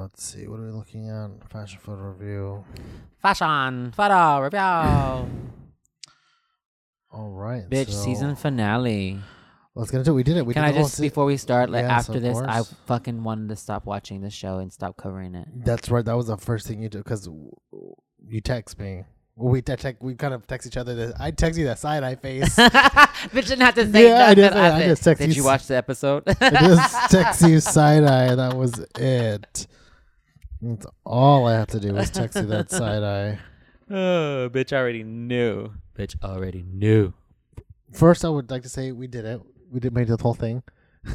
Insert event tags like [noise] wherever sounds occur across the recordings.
let's see. What are we looking at? Fashion photo review. Fashion photo review. All right. Bitch, so season finale. Let's get into it. We did it. We Can did I the whole just se- before we start, like Yes, after of this, I course. fucking wanted to stop watching the show and stop covering it. That's right. That was the first thing you did because you text me. Well, we te- text. We kind of text each other. That I text you that side eye face. [laughs] Bitch didn't have to say Yeah, I nothing. did- I said, just text Did you you s- watch the episode? I just [laughs] text you side eye. That was it. That's all I have to do is text you that side eye. [laughs] oh, bitch already knew. Bitch already knew. First, I would like to say we did it. We did made the whole thing. [laughs]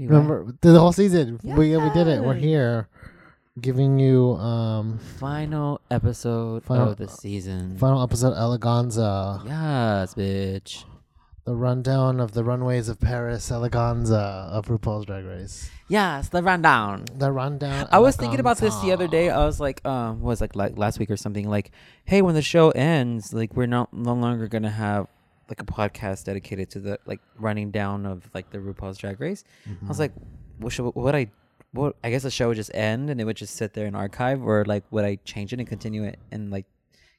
You Remember the whole season? We we did it. We're here, giving you um. Final episode Final- of the season. final episode Eleganza, yes, bitch. The rundown of the runways of Paris, Eleganza of RuPaul's Drag Race. Yes, the rundown. The rundown. I was thinking about this the other day. I was like, um, was like like last week or something. Like, hey, when the show ends, like we're not no longer gonna have like a podcast dedicated to the like running down of like the RuPaul's Drag Race. I was like, what should would I? What I guess the show would just end and it would just sit there in archive, or like would I change it and continue it and like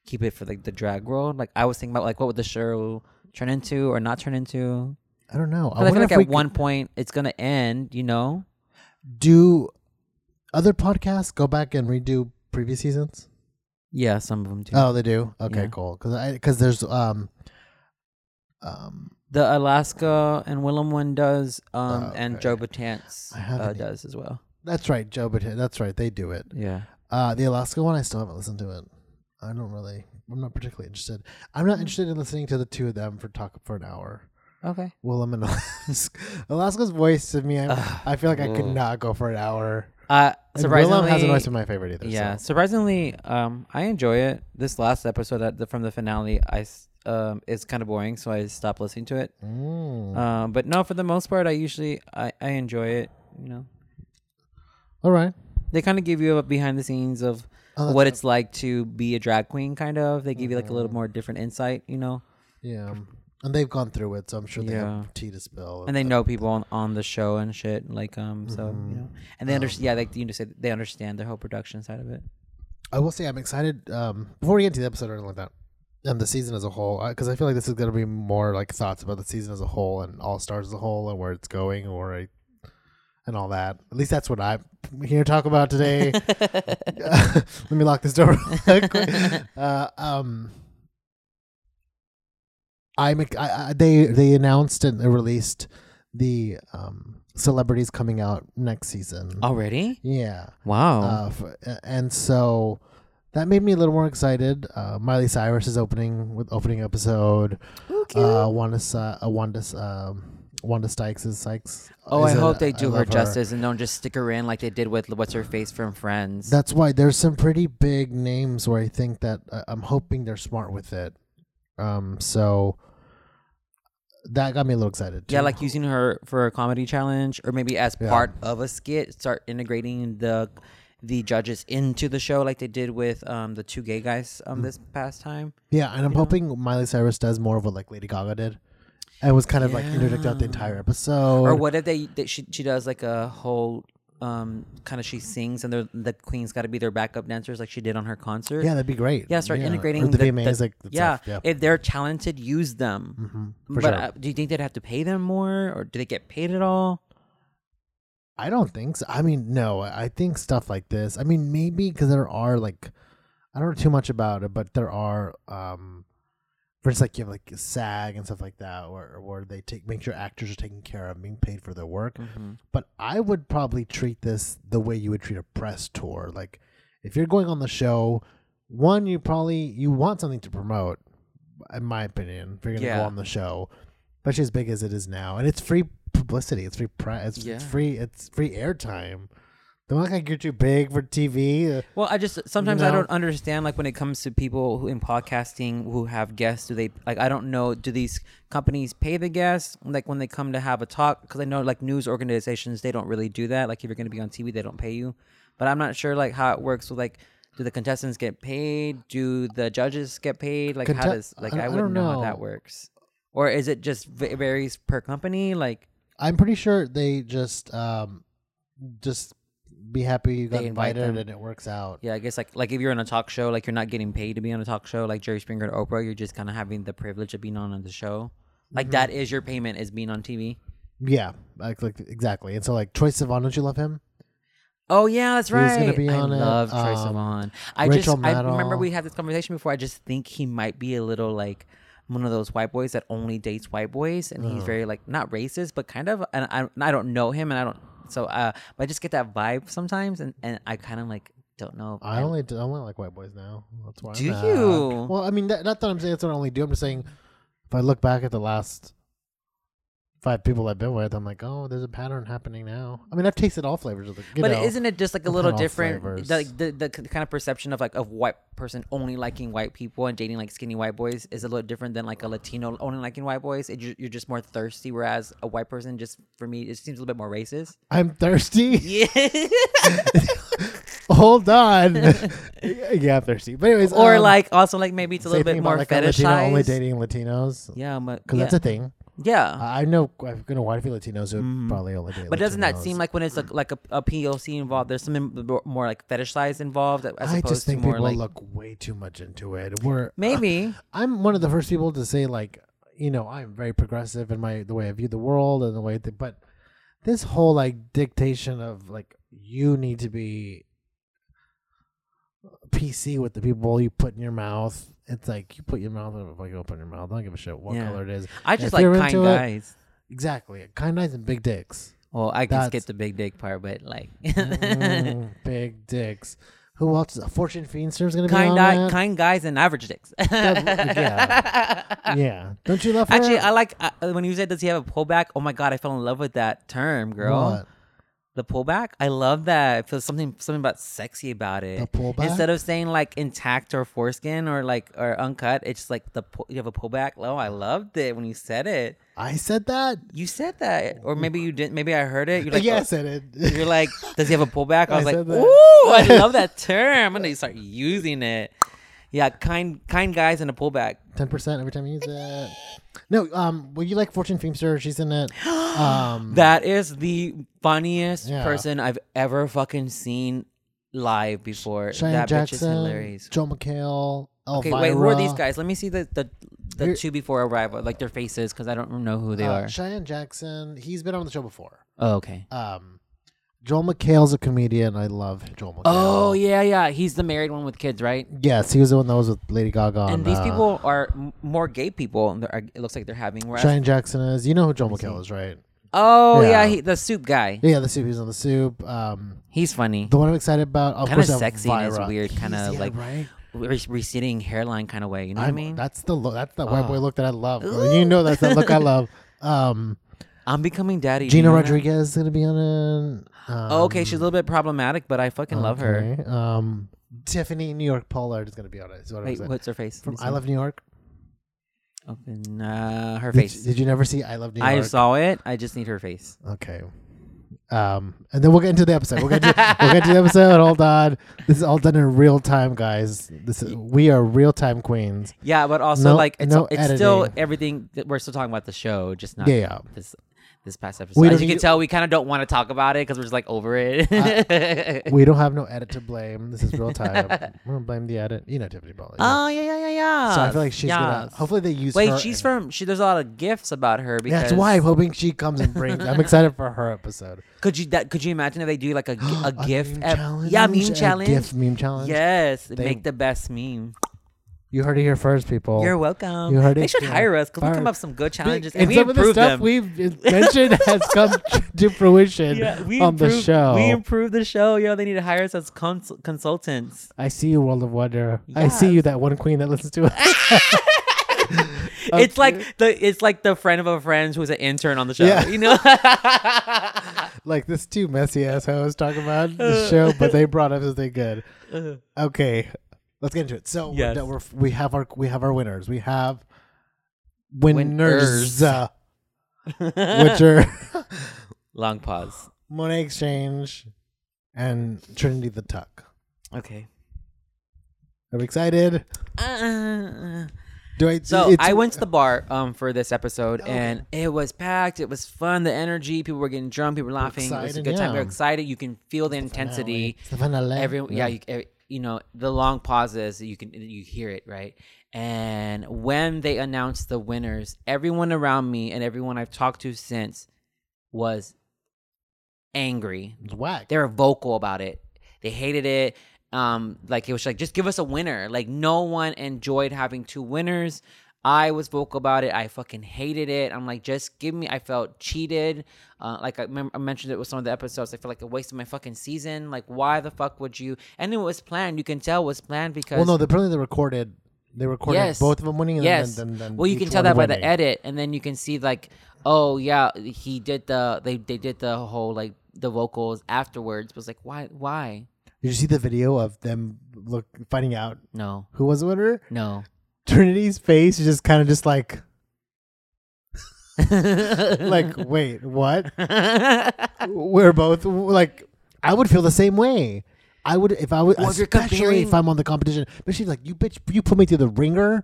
keep it for like the drag world? Like I was thinking about like what would the show turn into or not turn into? I don't know. I, feel like at one point it's gonna end. You know? do other podcasts go back and redo previous seasons. Yeah, some of them do. Oh, they do. Okay, Yeah. cool. Because I because there's um um The Alaska and Willam one does, um, Oh, and. Joe Batance I uh, does as well. that's right, Joe. But that's right, they do it. Yeah. Uh, the Alaska one, I still haven't listened to it. I don't really. I'm not particularly interested. I'm not interested in listening to the two of them for talk for an hour. Okay. Willam and Alaska. [laughs] Alaska's voice to me, I. I feel like I could not go for an hour. Uh, And surprisingly, Willam hasn't always been my favorite either. yeah, so. surprisingly, um, I enjoy it. This last episode that the, from the finale, I s- um, is kind of boring, so I stopped listening to it. Mm. Um, but no, for the most part, I usually I, I enjoy it. You know, All right. they kind of give you a behind the scenes of Oh, what it's like to be a drag queen. Kind of, they give you like a little Mhm. more different insight. You know, Yeah. And they've gone through it, so I'm sure they Yeah. have tea to spill. and they uh, know people on, on the show and shit. Like um, so you know, and they understand. Um, yeah, like you just said, they understand the whole production side of it. I will say I'm excited. Um, before we get into the episode or anything like that, and the season as a whole, because I feel like this is going to be more like thoughts about the season as a whole and All Stars as a whole and where it's going, or I, and all that. At least that's what I'm here to talk about today. [laughs] [laughs] Let me lock this door. [laughs] real quick. uh, um, I'm I, I, they they announced and released the um celebrities coming out next season. Already? Yeah. Wow. Uh, and so that made me a little more excited. Uh, Miley Cyrus is opening with opening episode. Uh, Wanda, Sa- uh, Wanda, um, Wanda Sykes is Sykes. oh, I is a- hope they do her justice and don't just stick her in like they did with what's her face from Friends. That's why there's some pretty big names where I think that uh, I'm hoping they're smart with it. Um, so that got me a little excited. yeah, like using her for a comedy challenge, or maybe as Yeah. part of a skit. Start integrating the the judges into the show, like they did with um the two gay guys um Mm. this past time. yeah, and I'm know? hoping Miley Cyrus does more of what like Lady Gaga did, and was kind of like interject out the entire episode. or what if they, they she she does like a whole um kind of she sings and the queen's got to be their backup dancers like she did on her concert. Yeah, that'd be great. Yeah, start Or integrating the, the- VMAs, like yeah, yeah. if they're talented, use them. hmm for but sure. uh, do you think they'd have to pay them more, or do they get paid at all? I don't think so. I mean, no, I I think stuff like this. I mean, maybe because there are like, I don't know too much about it, but there are, um, for instance, like you have like SAG and stuff like that, where where they take make sure actors are taken care of, being paid for their work. Mm-hmm. But I would probably treat this the way you would treat a press tour. Like, if you're going on the show, one, you probably you want something to promote, in my opinion. If you're gonna Yeah. go on the show, especially as big as it is now, and it's free publicity. It's free press. It's, Yeah. it's free. It's free airtime. Don't look like you're too big for TV. Uh, Well, I just sometimes I don't understand like when it comes to people who in podcasting who have guests. Do they like I don't know? Do these companies pay the guests like when they come to have a talk? Because I know like news organizations they don't really do that. Like if you're going to be on TV, they don't pay you. But I'm not sure like how it works with like. Do the contestants get paid? Do the judges get paid? Like how Conte- does like I- I, I wouldn't don't know. how that works. Or is it just v- varies per company? Like I'm pretty sure they just um just be happy you got invited and it works out. Yeah, I guess like like if you're on a talk show, like you're not getting paid to be on a talk show, like Jerry Springer or Oprah, you're just kind of having the privilege of being on, the show. Like Mm-hmm. that is your payment is being on TV. Yeah, like, like exactly. And so like Troye Sivan, don't you love him? Oh yeah, that's right. He's gonna be I on it. love Troye Um, Sivan. I Rachel just I remember we had this conversation before. I just think he might be a little like one of those white boys that only dates white boys, and he's very like not racist, but kind of. And I and I don't know him, and I don't. So, uh, but I just get that vibe sometimes, and and I kind of like don't know. I only I only like white boys now. That's why. I'm Do you? Well, I mean, that, not that I'm saying that's what I only do. I'm just saying, if I look back at the last five people I've been with, I'm like, oh, there's a pattern happening now. I mean, I've tasted all flavors of the. You but know, isn't it just like a little different? The, the the kind of perception of like a white person only liking white people and dating like skinny white boys is a little different than like a Latino only liking white boys. It, you're just more thirsty, whereas a white person just for me it seems a little bit more racist. I'm thirsty. Yeah. [laughs] Hold on. [laughs] yeah, I'm thirsty. But anyways, or um, like also like maybe it's a little bit more like, a Latino only dating Latinos. Yeah, but Because yeah. that's a thing. Yeah. I know I've know quite a few Latinos who Mhm. probably only date. but doesn't that seem like when it's like, like a, a POC involved, there's something more- like fetishized involved as I just think people like look way too much into it. We're maybe. I'm one of the first people to say like, you know, I'm very progressive in my the way I view the world and the way that, but this whole like dictation of like you need to be PC with the people you put in your mouth. It's like you put your mouth in like you open your mouth. I don't give a shit what Yeah. color it is. I If just like you're kind into it- guys. Exactly, kind eyes and big dicks. Well, I can That's- skip the big dick part, but like [laughs] Mm, big dicks. Who else? Is, Fortune Feimster's gonna be on guy, that? kind guys and average dicks. yeah. [laughs] yeah. Don't you love her? Actually, I like uh, when you said, "Does he have a pullback?" Oh my god, I fell in love with that term, girl. What? The pullback. I love that. It feels something something about sexy about it. The pullback? Instead of saying like intact or foreskin or like or uncut, it's just like the pull, you have a pullback. Oh, I loved it when you said it. I said that. You said that, or maybe you didn't. Maybe I heard it. You're like, yeah, I oh, said it. You're like, does he have a pullback? I [laughs] I was like, that. ooh, I [laughs] love that term. I'm gonna start using it. Yeah, kind kind guys in a pullback. Ten percent every time you use it. No, um, well, you like Fortune Feimster? She's in it. [gasps] Um, That is the funniest Yeah. person I've ever fucking seen live before. Cheyenne that bitch is Jackson, hilarious. Joel McHale, Elvira. Okay, wait, who are these guys? Let me see the the, the two before arrival, like their faces, because I don't know who they Uh, are. Cheyenne Jackson. He's been on the show before. oh, okay. Um, Joel McHale's a comedian. I love Joel McHale. Oh yeah, yeah. He's the married one with kids, right? Yes, he was the one that was with Lady Gaga. and on, these uh, people are m- more gay people. and they're- It looks like they're having. Whereas, Cheyenne Jackson is. You know who Joel McHale is, right? oh yeah, Yeah. he, the soup guy. Yeah, the soup. He's on the soup. Um, He's funny. the one I'm excited about. Of Kinda course, sexy in his Elvira. weird kinda, yeah, like, right. Re- receding hairline kind of way. You know what I I'm- mean? That's the look. That's the white boy look that I love. You know that's the look I love. [laughs] Um, I'm becoming daddy. Do Gina you know that? Rodriguez is gonna be on it. Um, Oh, okay, she's a little bit problematic, but I fucking love her. okay. Um, Tiffany New York Pollard is gonna be on it. Is what I'm Wait, saying. what's her face? From I. Love New York. Open uh, her Did, face. did you never see I Love New York? I saw it. I just need her face. Okay. Um, and then we'll get into the episode. We'll get to, we'll get to the episode. Hold on. This is all done in real time, guys. This is, we are real time queens. Yeah, but also No- like it's no it's still editing. everything. That we're still talking about the show, just not Yeah, yeah. this this past episode. As you can tell, we kind of don't want to talk about it because we're just like over it. We don't have no edit to blame. This is real time. [laughs] We're gonna blame the edit. You know Tiffany you know. oh yeah, yeah, yeah, yeah. so I feel like she's gonna. Hopefully they use. Wait, she's from. She there's a lot of gifts about her because That's why I'm hoping she comes and brings. I'm excited for her episode. [laughs] Could you that could you imagine if they do like a, [gasps] gi- a gift? meme ep- challenge. yeah, meme A challenge. gift meme challenge. Yes, They- make the best meme. You heard it here first, people. You're welcome. You heard they it should here hire us because we come up with some good challenges and and, we some of the stuff them. we've [laughs] mentioned has come to fruition yeah, we on the show. We improve the show. Yo, they need to hire us as cons- consultants. I see you, World of Wonder. I see you, that one queen that listens to it. [laughs] It's like the it's like the friend of a friend who's an intern on the show. Yeah. You know. [laughs] like this two messy ass hoes talking about the uh. show, but they brought up something good. Uh-huh. Okay, let's get into it. So Yes. we're, we're, we have our we have our winners. We have winners, Winners. uh, [laughs] which are [laughs] Long pause. Monét X Change and Trinity the Tuck. Okay. Are we excited? Uh, Do I? So it's- I went to the bar um for this episode and it was packed. It was fun. The energy, people were getting drunk, people were laughing. it was a excited, good time. We yeah. are excited. You can feel the intensity. It's the finale. Every yeah, you, every- you know the long pauses. You can you hear it right. And when they announced the winners, everyone around me and everyone I've talked to since was angry. It's whack. They were vocal about it. They hated it. Um, like it was like just give us a winner. Like no one enjoyed having two winners. I was vocal about it. I fucking hated it. I'm like, just give me. I felt cheated. Uh, like I, remember, I mentioned it with some of the episodes. I feel like a waste of my fucking season. Like, why the fuck would you? And it was planned. You can tell it was planned because well, no, they apparently they recorded. They recorded Yes. both of them winning. And yes. Then, then, then well, you can tell that by the edit, and then you can see like, oh yeah, he did the they they did the whole like the vocals afterwards. It was like, why why Did you see the video of them look finding out no who was the winner? no. Trinity's face is just kind of just like, [laughs] like, wait, what? [laughs] We're both like, I would feel the same way. I would if I would, Well, if especially comparing- if I'm on the competition. But she's like, you bitch, you put me through the ringer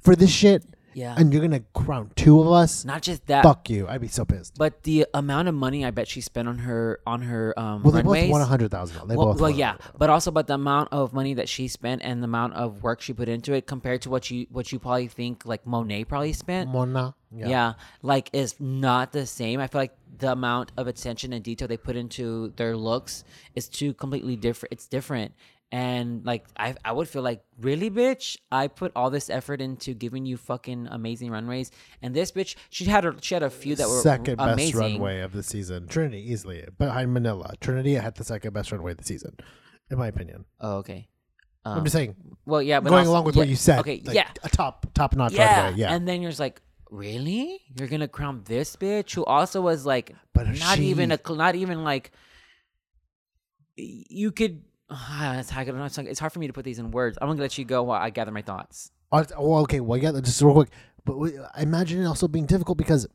for this shit, yeah. and you're gonna crown two of us. Not just that, Fuck you! I'd be so pissed. but the amount of money I bet she spent on her on her um Well, they runways. both won a hundred thousand. They well, both well, yeah, but also about the amount of money that she spent and the amount of work she put into it compared to what you what you probably think like Monet probably spent. Mona. Yeah. like is not the same. I feel like the amount of attention and detail they put into their looks is two completely different. It's different. And like I, I would feel like really, bitch. I put all this effort into giving you fucking amazing runways, and this bitch, she had a she had a few that were second best amazing. runway of the season. Trinity easily behind Manila. Trinity had the second best runway of the season, in my opinion. Oh, okay. I'm Um, just saying, well, yeah, going also- along with yeah, what you said. Okay, like, yeah, a top top notch yeah. runway. Yeah, And then you're just like, really? You're gonna crown this bitch who also was like, But not even a, not even like, you could. Uh, it's, hard, for me to put these in words. I'm gonna let you go while I gather my thoughts. Oh, okay. Well, yeah. Just real quick, but I imagine it also being difficult because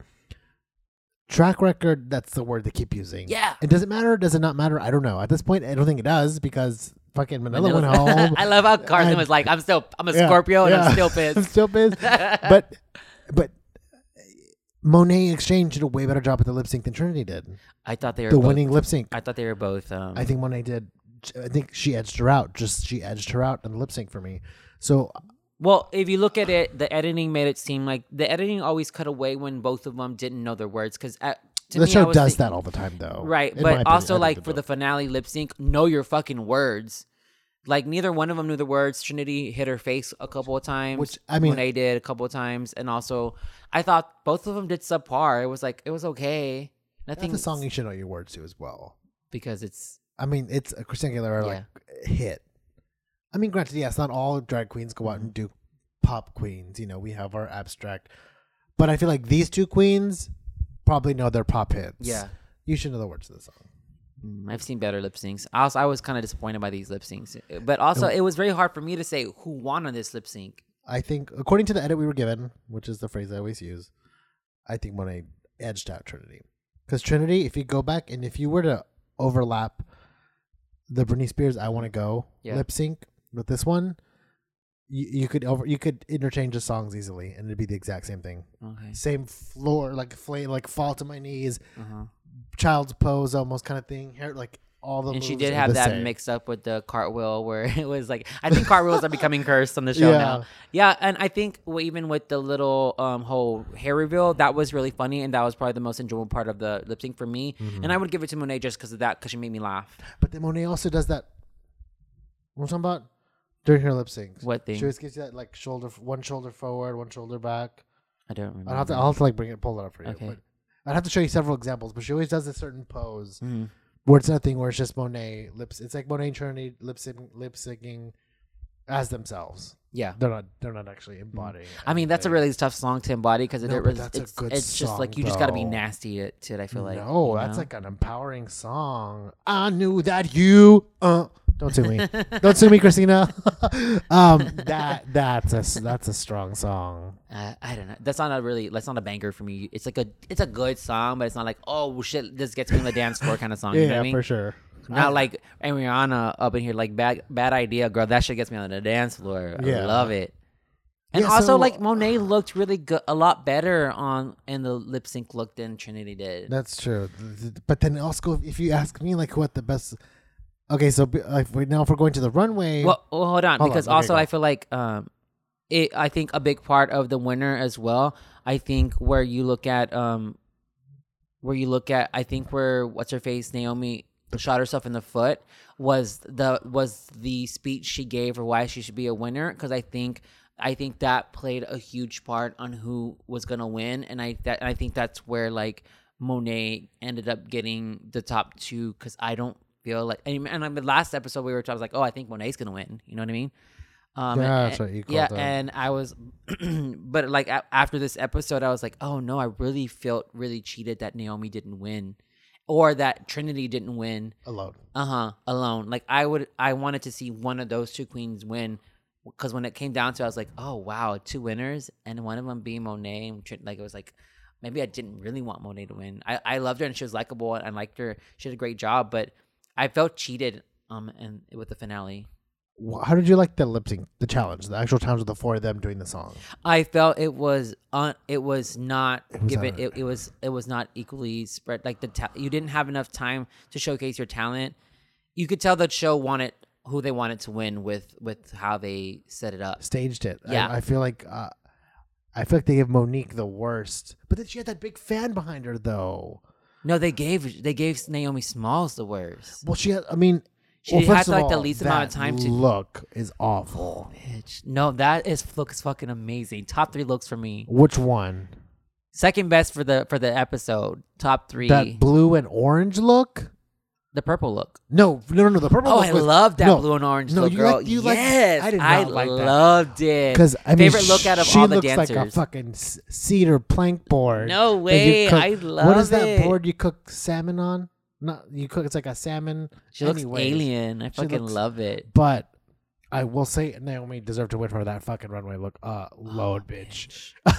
track record. That's the word they keep using. Yeah. It does it matter? Does it not matter? I don't know. At this point, I don't think it does because fucking Manila went home. [laughs] I love how Carson [laughs] and- was like, "I'm still, I'm a Yeah, Scorpio, and yeah. [laughs] I'm still pissed. I'm still pissed. but but Monét X Change did a way better job at the lip sync than Trinity did. I thought they were The both, winning lip sync. I thought they were both. Um, I think Monet did. I think she edged her out. Just she edged her out in the lip sync for me. So Well, if you look at it, the editing made it seem like the editing always cut away when both of them didn't know their words because the me, show does thinking- that all the time, though. right? In But also, like for the finale lip sync, know your fucking words. Like neither one of them knew the words. Trinity hit her face a couple of times, Which, I mean- Monet did a couple of times, and also I thought both of them did subpar. It was like it was okay. that's Nothing a song you should know your words to as well. because it's I mean, it's a Christina Aguilera like hit. I mean, granted, yes, not all drag queens go out and do pop queens. You know, we have our abstract, but I feel like these two queens probably know their pop hits. yeah. you should know the words to the song. Mm, I've seen better lip syncs. I was I was kind of disappointed by these lip syncs, but also it was very hard for me to say who won on this lip sync. I think, according to the edit we were given, which is the phrase I always use, I think Monet edged out Trinity. Because Trinity, if you go back and if you were to overlap the Britney Spears "I Want to Go" Yeah. lip sync with this one, you, you could over you could interchange the songs easily, and it'd be the exact same thing. Okay. Same floor, like flame, like fall to my knees, Uh-huh. child's pose, almost kind of thing. Hair, like all the. And she did have that same. mixed up with the cartwheel, where [laughs] it was like I think cartwheels are becoming cursed on the show Yeah. now. Yeah, and I think even with the little um, whole hair reveal, that was really funny, and that was probably the most enjoyable part of the lip sync for me. Mm-hmm. And I would give it to Monet just because of that, because she made me laugh. But then Monet also does that. What I'm talking about during her lip syncs. What thing? She always gives you that like shoulder, one shoulder forward, one shoulder back. I don't remember. I'll have to, I'll have to like bring it, pull it up for you. Okay. But I'd have to show you several examples. But she always does a certain pose Mhm. Where it's nothing, where it's just Monet lips. It's like Monet and Trinity lip sync, lip syncing as themselves. Yeah. They're not, they're not actually embodying. Mm. I mean, that's a really tough song to embody because No, it but was, that's a it's, good it's just like you just got to be nasty to to it. I feel like no, that's know? like an empowering song. I knew that you. Uh, don't sue me. don't sue me, Christina. [laughs] um, that that's a that's a strong song. Uh, I don't know. That's not a really. That's not a banger for me. It's like a. It's a good song, but it's not like oh shit. This gets me on the dance floor kind of song. you know Yeah, what I mean? for sure. Not I- like Ariana up in here like bad bad idea, girl. That shit gets me on the dance floor. I love it. And Yeah, also, so- like Monet looked really good, a lot better on in the lip sync look than Trinity did. That's true. But then also, if you ask me, like, what the best. Okay, so now, if we're going to the runway, Well, well hold on, Hold on, because okay, also go. I feel like um, it. I think a big part of the winner as well. I think where you look at um, where you look at, I think where what's her face Naomi shot herself in the foot was the was the speech she gave or why she should be a winner because I think. I think that played a huge part on who was gonna win, and I that I think that's where like Monet ended up getting the top two because I don't feel like and, and on the last episode we were I was like, oh, I think Monet's gonna win. You know what I mean? Um, Yeah, and- that's what you yeah, called it. and I was, [clears throat] but like a- after this episode, I was like, oh no, I really felt really cheated that Naomi didn't win, or that Trinity didn't win. alone. Uh huh. Alone. Like I would, I wanted to see one of those two queens win. Because when it came down to, it, I was like, "Oh wow, two winners, and one of them being Monet." And Trin- like it was like, maybe I didn't really want Monet to win. I, I loved her and she was likable and I liked her. She did a great job, but I felt cheated um and with the finale. How did you like the lip sync, the challenge, the actual challenge of the four of them doing the song? I felt it was un, it was not It was given it, it was it was not equally spread like the ta- you didn't have enough time to showcase your talent. You could tell the show wanted who they wanted to win with with how they set it up. Staged it. I- Yeah. I, feel like uh, I feel like they gave Monique the worst, but then she had that big fan behind her, though. No, they gave they gave Naomi Smalls the worst. Well, she had. I mean, She well, had first to, of like, the least amount of time to- look is awful. Oh, bitch. No, that is looks fucking amazing. Top three looks for me. Which one? Second best for the for the episode. Top three. That blue and orange look? The purple look. No, no, no, no. The purple. Oh, look I was- love that no, blue and orange no, look, you girl. like- you like- yes, I did I not like that. loved it. Because I mean, favorite look out of she all the looks dancers. like a fucking cedar plank board. No way, cook- I love. What is love that it. board you cook salmon on? Not you cook. It's like a salmon. she looks alien. I fucking looks- love it. But I will say Naomi deserved to win for that fucking runway look. Uh, Oh, load, bitch. [laughs]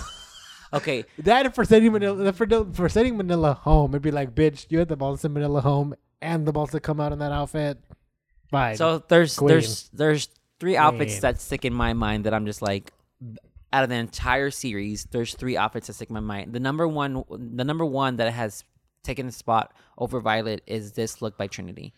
Okay, That for sending Manila for, for sending Manila home, it'd be like, bitch, you had the balls send Manila home and the balls that come out in that outfit. Fine. so there's Queen. there's there's three outfits Queen. that stick in my mind that I'm just like out of the entire series, there's three outfits that stick in my mind. The number one the number one that has taken the spot over Violet is this look by Trinity.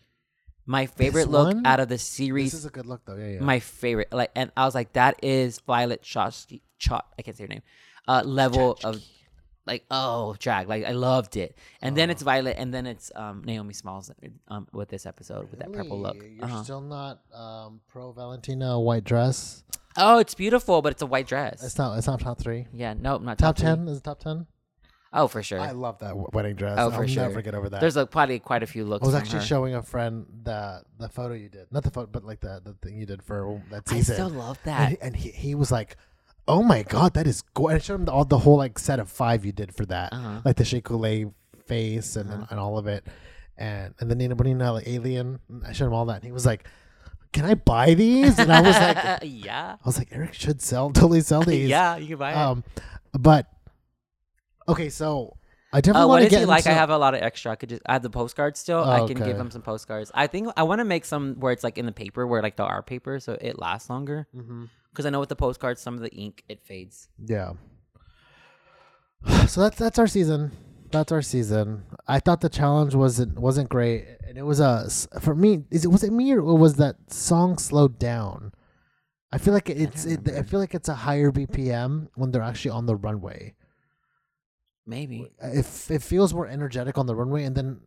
My favorite look out of the series. this is a good look though. Yeah, yeah. my favorite. Like, and I was like, that is Violet Chachki. Chot, I can't say her name. Uh, level of like, oh, drag. Like, I loved it. And then it's Violet, and then it's um Naomi Smalls um with this episode with that purple look. You're Uh-huh. still not um, pro Valentina white dress. Oh, it's beautiful, but it's a white dress. It's not. It's not top three. yeah, nope, not Top, top, ten is it top ten. Oh, for sure. I love that w- wedding dress. Oh, I'll for sure. never get over that. There's like probably quite a few looks. I was actually her. showing a friend the the photo you did, not the photo, but like the the thing you did for that season. I still love and that. he, and he, he was like, "Oh my god, that is gorgeous!" I showed him the, all the whole like set of five you did for that, Uh-huh. like the Coulee face and, Uh-huh. and all of it, and and the Nina Bonina like alien. I showed him all that, and he was like, "Can I buy these?" And I was like, [laughs] Yeah. "I was like, Eric should sell totally sell [laughs] these." yeah, you can buy it. Um, but okay, so I definitely Uh, want to get he like? I have a lot of extra. I could just I have the postcards still. I can Okay. give him some postcards. I think I want to make some where it's like in the paper, where like the art paper, so it lasts longer. Mhm. Because I know with the postcards, some of the ink it fades. Yeah. [sighs] So that's that's our season. That's our season. I thought the challenge wasn't wasn't great, and it was a for me. Is it was it me or was that song slowed down? I feel like it's it, I feel like it's a higher BPM when they're actually on the runway. Maybe. If it feels more energetic on the runway, and then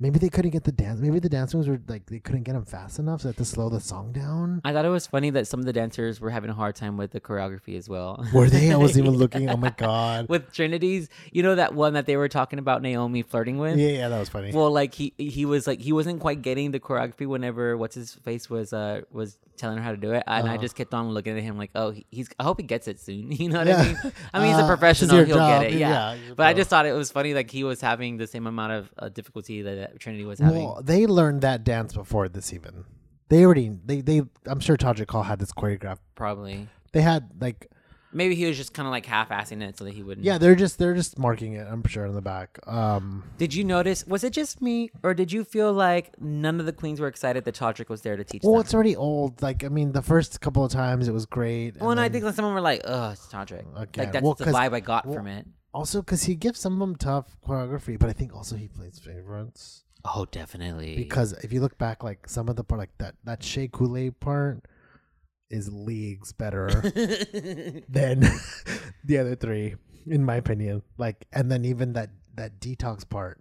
maybe they couldn't get the dance. Maybe the dance moves were like they couldn't get them fast enough, so they had to slow the song down. I thought it was funny that some of the dancers were having a hard time with the choreography as well. Were they? I wasn't even [laughs] looking. Oh my god. with Trinity's, you know that one that they were talking about Naomi flirting with. Yeah, yeah, that was funny. Well, like he he was like he wasn't quite getting the choreography whenever what's his face was uh was telling her how to do it, and I Uh-huh. just kept on looking at him like, oh, he's I hope he gets it soon. [laughs] You know what Yeah. I mean? I mean, he's a Uh, professional; he'll job. get it. Yeah. your But I just thought it was funny, like he was having the same amount of uh, difficulty that, Trinity was having. Well, they learned that dance before this even. They already they they I'm sure Hall had this choreographed. Probably. They had like Maybe he was just kind of like half-assing it so that he wouldn't. Yeah, they're just they're just marking it. I'm sure in the back. Um, Did you notice? Was it just me, or did you feel like none of the queens were excited that Todrick was there to teach well, them? it's already old. Like I mean, the first couple of times it was great. Well, and I then- think that some of them were like, "Oh, it's Todrick." Okay, Like that's well, the vibe I got well, from it. also because he gives some of them tough choreography, but I think also he plays favorites. Oh, definitely. Because if you look back, like some of the part, like that that Shea Coulee part, is leagues better [laughs] than [laughs] the other three, in my opinion. Like, and then even that that Detox part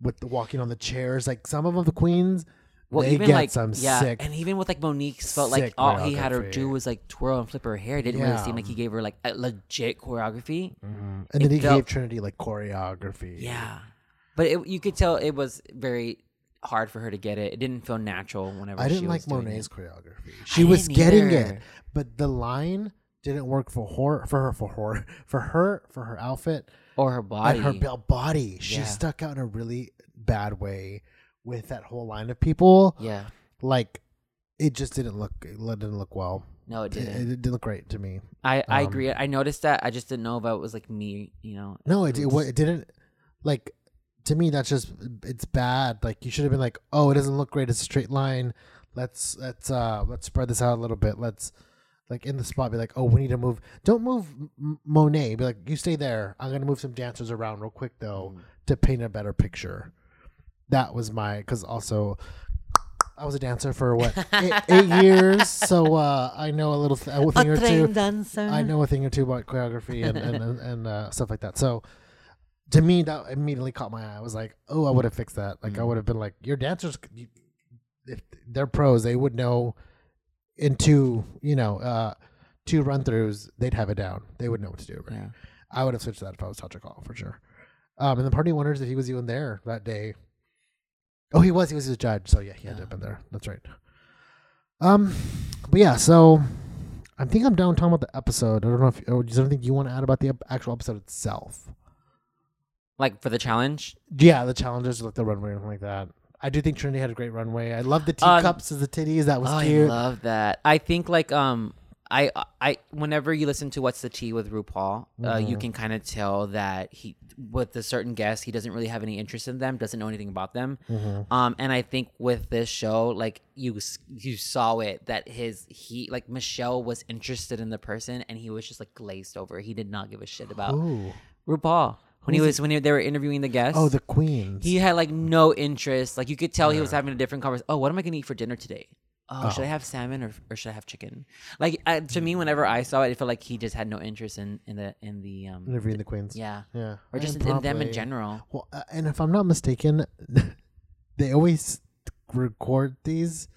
with the walking on the chairs, like some of them, the queens, well, they even get like some yeah, sick. and even with like Monique's felt like all he had her do was like twirl and flip her hair. It didn't really seem like he gave her like a legit choreography. Mhm. and then he felt- gave Trinity like choreography. Yeah, but it, you could tell it was very hard for her to get it. It didn't feel natural whenever I she didn't like Monet's it. choreography. She was getting either. it, but the line didn't work for her. For her, for her, for her, for her outfit or her body. and her body. She Yeah. stuck out in a really bad way with that whole line of people. Yeah, Like it just didn't look. It didn't look well. no, it It, didn't. it didn't look great to me. I I um, agree. I noticed that. I just didn't know if it was like me. You know. No, it it, was- it didn't. Like to me, that's just it's bad. Like you should have been like, oh, it doesn't look great. It's a straight line. Let's let's uh let's spread this out a little bit. Let's like in the spot be like, oh, we need to move. Don't move M- Monet. Be like, you stay there. I'm gonna move some dancers around real quick though Mm. to paint a better picture. That was my because also. I was a dancer for what [laughs] eight, eight years, so uh, I know a little th- a thing or two. dancer. I know a thing or two about choreography and and, and, and uh, stuff like that. So to me, that immediately caught my eye. I was like, oh, I would have fixed that. Like I Mm. would have been like, your dancers, you, if they're pros, they would know in two, you know, uh, two run throughs, they'd have it down. They would know what to do. Right? Yeah. I would have switched that if I was Todrick Hall for sure. Um, and the party wonders if he was even there that day. Oh, he was. He was his judge. So yeah, he had to Yeah. have been there. That's right. Um, but yeah, so I think I'm done talking about the episode. I don't know if or is there anything you want to add about the actual episode itself. Like for the challenge. Yeah, the challenges, like the runway, or anything like that. I do think Trinity had a great runway. I love the Um, teacups as the titties. That was oh, cute. I love that. I think like um I I whenever you listen to What's the Tee with RuPaul, uh, you Mhm. can kind of tell that he with a certain guest he doesn't really have any interest in them, doesn't know anything about them. Mhm. Um, and I think with this show, like you you saw it that his he like Michelle was interested in the person and he was just like glazed over. He did not give a shit about Ooh. RuPaul when he was when they were interviewing the guests. Oh, the queens. He had like no interest. Like you could tell he was having a different conversation. Oh, what am I gonna eat for dinner today? Oh, should Oh. I have salmon or, or should I have chicken? Like uh, to me, whenever I saw it, it felt like he just had no interest in in the in the um interviewing the queens. yeah yeah, or just And in, in them in probably- general. Well, uh, and if I'm not mistaken, [laughs] they always record these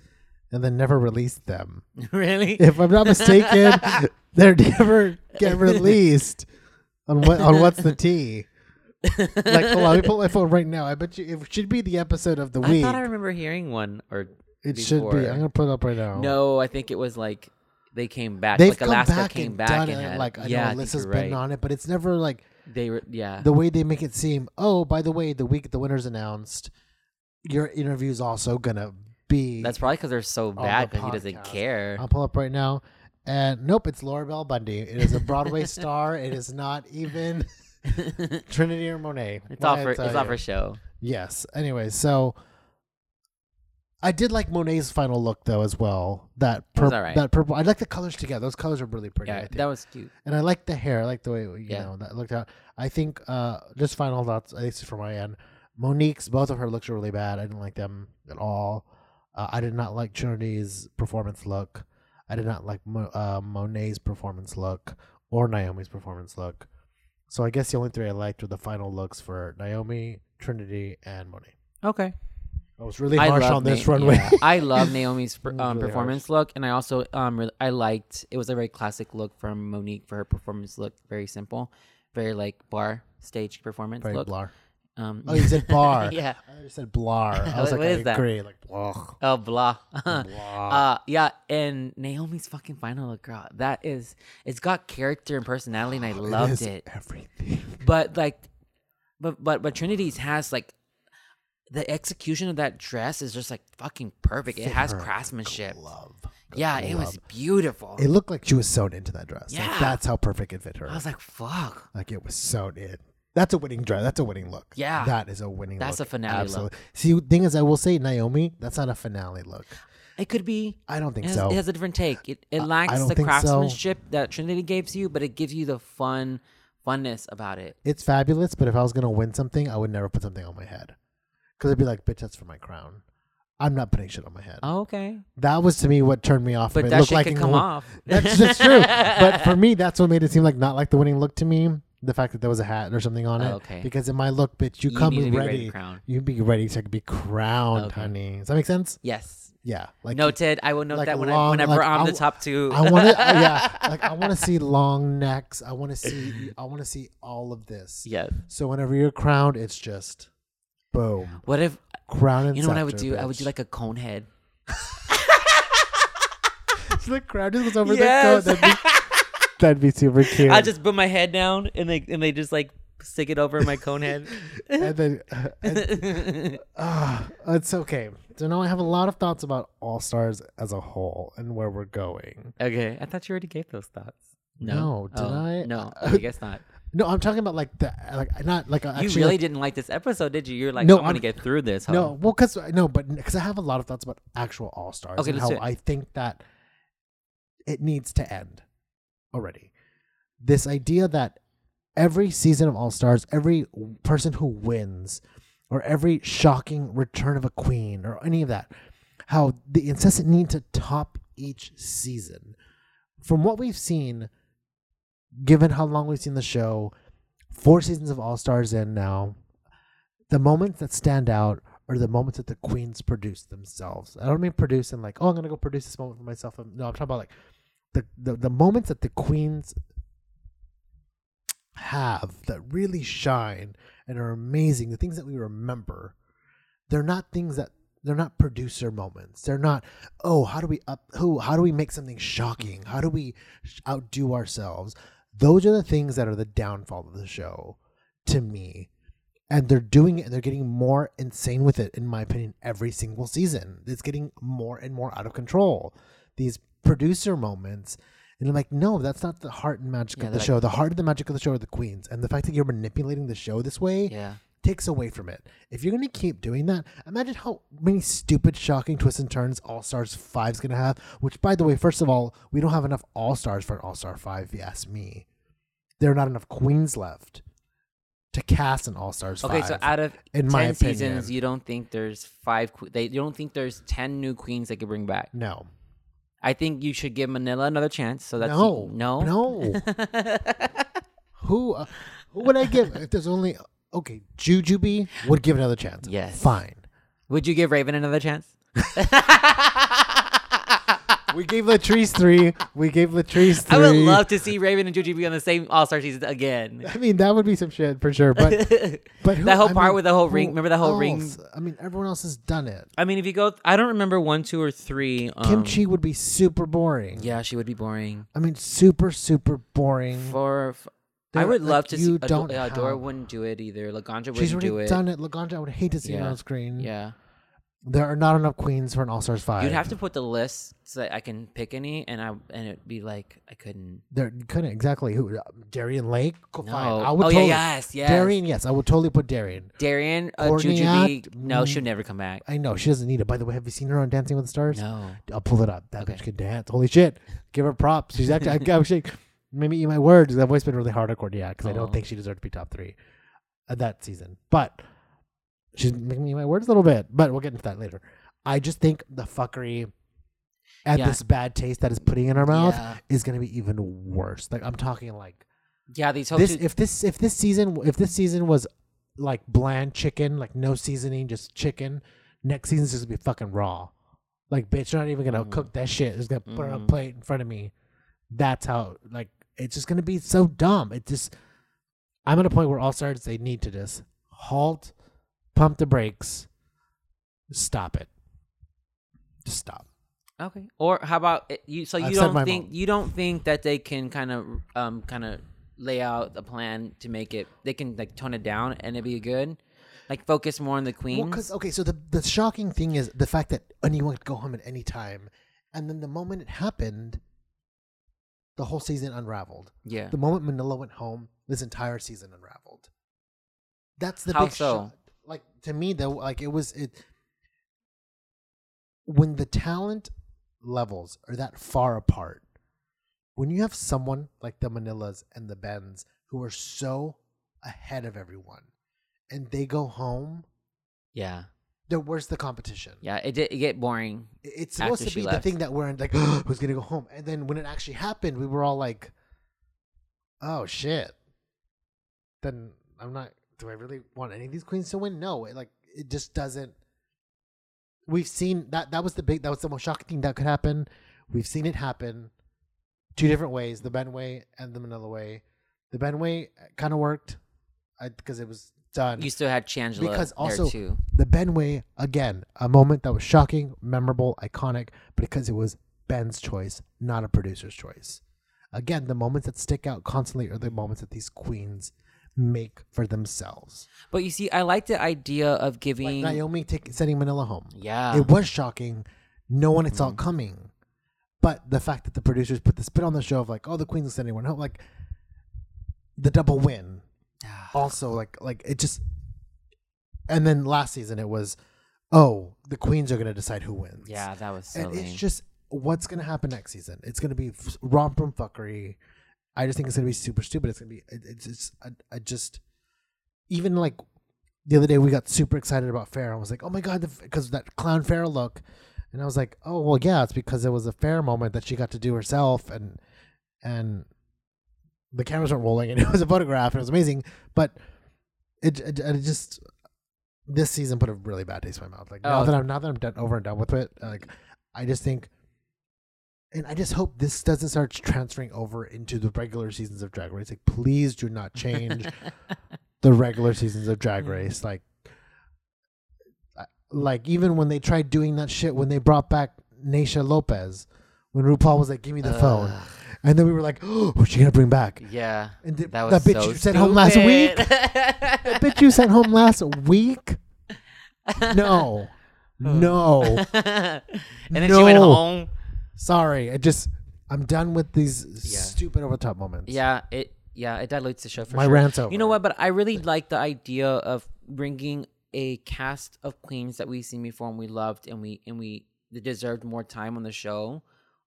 and then never release them. [laughs] really? If I'm not mistaken, [laughs] they're never get released on what on What's the Tee. Like, hold on, let me [laughs] pull my phone right now. I bet you it should be the episode of the I week. I thought I remember hearing one or it should be. I'm gonna put it up right now. no. I think it was like they came back. they've like come Alaska back came and back done and it. had like I yeah, know think been right. on it, but it's never like They were yeah. the way they make it seem. Oh, by the way, the week the winner's announced, your interview's also gonna be. That's probably because they're so bad because he doesn't care. I'll pull up right now. And nope, it's Laura Bell Bundy. It is a Broadway [laughs] star. It is not even [laughs] Trinity or Monet. it's all for it's all for show. Yes. Anyway, so I did like Monet's final look though as well. That purple. alright. That purple. I like the colors together. Those colors are really pretty. I Yeah, think. that was cute. and I like the hair. I like the way you Yeah. know that looked out. I think uh just final thoughts, at least from my end. Monique's both of her looks are really bad. I didn't like them at all. Uh, I did not like Trinity's performance look. I did not like Mo- uh, Monet's performance look or Naomi's performance look. So I guess the only three I liked were the final looks for Naomi, Trinity, and Monet. Okay. I was really harsh on this Na- runway. yeah. [laughs] I love Naomi's per- [laughs] It was um, really performance look, and I also um re- I liked it was a very classic look from Monique for her performance look. Very simple, very like bar stage performance Very look. blar. Um, Oh, you said [laughs] bar. yeah. I said blar. I was What- like, what I is that? agree. Like, blah. Oh blah. [laughs] blah. [laughs] uh yeah, and Naomi's fucking final look, girl. That is, it's got character and personality, and I loved is it. Everything. But like, but but but Trinity's has like the execution of that dress is just like fucking perfect. It has like craftsmanship. Love. Yeah, it was beautiful. It looked like she was sewn into that dress. Like, Yeah. that's how perfect it fit her. I was like, fuck. Like it was sewn in. That's a winning dress. That's a winning look. Yeah. that is a winning. Look. That's look. a finale look. See, thing is, I will say Naomi. That's not a finale look. It could be. I don't think It has, so. it has a different take. It it lacks the think so. craftsmanship that Trinity gives you, but it gives you the fun funness about it. it's fabulous, but if I was gonna win something, I would never put something on my head, because I'd be like, "Bitch, that's for my crown." I'm not putting shit on my head. Oh, okay. That was to me what turned me off. But of it. that shit like could come off. [laughs] That's just true. but for me, that's what made it seem like not like the winning look to me. The fact that there was a hat or something on it. Oh, okay. Because in my look, bitch, you, You come need to be ready ready. crown. You be ready to be crowned, Okay. honey. Does that make sense? Yes. Yeah. Like Noted. I will note like that when long- I, whenever like, I'm the top two. I want to, [laughs] yeah, like I want to see long necks. I want to see, I want to see all of this. yes. So whenever you're crowned, it's just boom, What if crown and you know what I would do? I would do like a cone head. So [laughs] the crown just goes over Yes. the coat. [laughs] That'd be, super cute. I just put my head down and they and they just like stick it over my cone head. [laughs] and then, uh, and, ah, [laughs] it's okay. So now I have a lot of thoughts about All Stars as a whole and where we're going. okay, I thought you already gave those thoughts. No, did Oh, I? No, Uh, I guess not. No, I'm talking about like the like not like actually you really like- didn't like this episode, did you? You're like, No, I'm gonna get through this. Huh? No, well, because no, but because I have a lot of thoughts about actual All Stars Okay, and let's how. I think that it needs to end already. This idea that every season of All Stars, every person who wins, or every shocking return of a queen, or any of that, how the incessant need to top each season. From what we've seen, given how long we've seen the show, four seasons of All Stars in now, the moments that stand out are the moments that the queens produce themselves. I don't mean produce and like, oh, I'm gonna go produce this moment for myself. No, I'm talking about like the the, the moments that the queens have that really shine and are amazing. The things that we remember, they're not things that they're not producer moments. They're not, oh, how do we up who how do we make something shocking? How do we outdo ourselves? Those are the things that are the downfall of the show to me. And they're doing it and they're getting more insane with it, in my opinion, every single season. It's getting more and more out of control. These producer moments. And I'm like, no, that's not the heart and magic Yeah, of the show. The heart and the magic of the show are the queens. And the fact that you're manipulating the show this way Yeah. takes away from it. If you're going to keep doing that, imagine how many stupid, shocking twists and turns All Stars 5 is going to have. Which, by the way, first of all, we don't have enough All Stars for an All Star 5, if you ask me. There are not enough queens left to cast an All Stars 5. Okay, so out of in ten my opinion. seasons, you don't think there's five? que- They you don't think there's ten new queens they could bring back? no. I think you should give Manila another chance. So that's No. no, [laughs] No. [laughs] who, uh, who would I give? If there's only. Okay, Jujubee would give another chance. Yes. Fine. Would you give Raven another chance? [laughs] We gave Latrice three. We gave Latrice three. I would love to see Raven and Jujubee on the same All Star season again. I mean, that would be some shit for sure. But [laughs] but who, That whole I part mean, with the whole ring- remember the whole ring- I mean, everyone else has done it. I mean, if you go, I don't remember one, two, or three. Um, Kimchi would be super boring. Yeah, she would be boring. I mean, super super boring. For, f I would like, love to see. you Adora, don't yeah, Adora wouldn't do it either. Laganja wouldn't She's already do it. done it. Laganja, I would hate to see her on screen. Yeah, There are not enough queens for an All Stars five. you'd have to put the list so that I can pick any, and I and it'd be like I couldn't. There couldn't exactly who. Uh, Darienne Lake. Cool, No. Fine. I oh would yeah, yes, yes. Darienne. Yes, I would totally put Darienne. Darienne, uh, Jujubee. No, mm. she'll never come back. I know she doesn't need it. By the way, have you seen her on Dancing with the Stars? No. I'll pull it up. That Okay. bitch can dance. Holy shit! Give her props. She's actually. I, actually maybe eat my words. That voice been really hard on Cordia because I Oh. don't think she deserved to be top three uh, that season. But she's making me my words a little bit. But we'll get into that later. I just think the fuckery and Yeah. this bad taste that is putting in our mouth Yeah. is going to be even worse. Like I'm talking like Yeah, these whole this. If this if this season if this season was like bland chicken, like no seasoning, just chicken, next season's just gonna be fucking raw. Like bitch, you're not even gonna Mm. cook that shit. It's gonna put it on a Mhm. plate in front of me. That's how like it's just gonna be so dumb. It just I'm at a point where all stars they need to just halt, pump the brakes, stop it. Just stop. Okay. Or how about you? So you I've don't think moment. you don't think that they can kind of um kind of lay out a plan to make it they can like tone it down and it'd be good. like focus more on the queens. Well, okay, so the the shocking thing is the fact that anyone could go home at any time, and then the moment it happened, the whole season unraveled. yeah. The moment Manila went home, this entire season unraveled. That's the How big so? shock. To me, though, like it was it when the talent levels are that far apart. When you have someone like the Manilas and the Bens who are so ahead of everyone, and they go home, yeah. then where's the competition? Yeah. It did it get boring. It's supposed to be the thing that we're in, like, [gasps] who's gonna go home? And then when it actually happened, we were all like, "Oh shit!" Then I'm not. Do I really want any of these queens to win? No. It, like it just doesn't. We've seen that. That was the big. That was the most shocking thing that could happen. We've seen it happen two different ways: the Ben way and the Manila way. The Ben way uh, kind of worked because it was done. You still had Shangela Because also- the Ben way again, a moment that was shocking, memorable, iconic, because it was Ben's choice, not a producer's choice. Again, the moments that stick out constantly are the moments that these queens make for themselves. But you see, I like the idea of Like giving. Naomi take, sending Manila home. yeah. It was shocking. No one saw Mm-hmm. it coming. But the fact that the producers put the spin on the show of like, oh, the queens will send anyone home, like the double win. Also, like, like it just. And then last season it was, oh, the queens are gonna decide who wins. yeah, that was so and it's just what's gonna happen next season. It's gonna be f- romp and fuckery. I just think it's gonna be super stupid. It's gonna be. It, it's just. I, I just. Even like the other day, we got super excited about Fair. I was like, oh my god, because that clown Fair look, and I was like, oh well, yeah, it's because it was a Fair moment that she got to do herself, and and the cameras weren't rolling, [laughs] and it was a photograph, and it was amazing. But it, it, it just this season put a really bad taste in my mouth. Like now Oh. that I'm now that I'm done over and done with it, like I just think, and I just hope this doesn't start transferring over into the regular seasons of Drag Race. Like, please do not change [laughs] the regular seasons of Drag mm. Race. Like, like even when they tried doing that shit when they brought back Naysha Lopez, when RuPaul was like, "Give me the phone," and then we were like, "Oh, what's she gonna bring back?" Yeah. And th- That that bitch so you sent home last week. That bitch you sent home last week. [laughs] No, no. [laughs] and then she went home. Sorry, I just I'm done with these Yeah. stupid over the top moments. Yeah, it yeah it dilutes the show for my sure. rant's over. You know what? But I really like the idea of bringing a cast of queens that we've seen before and we loved and we and we they deserved more time on the show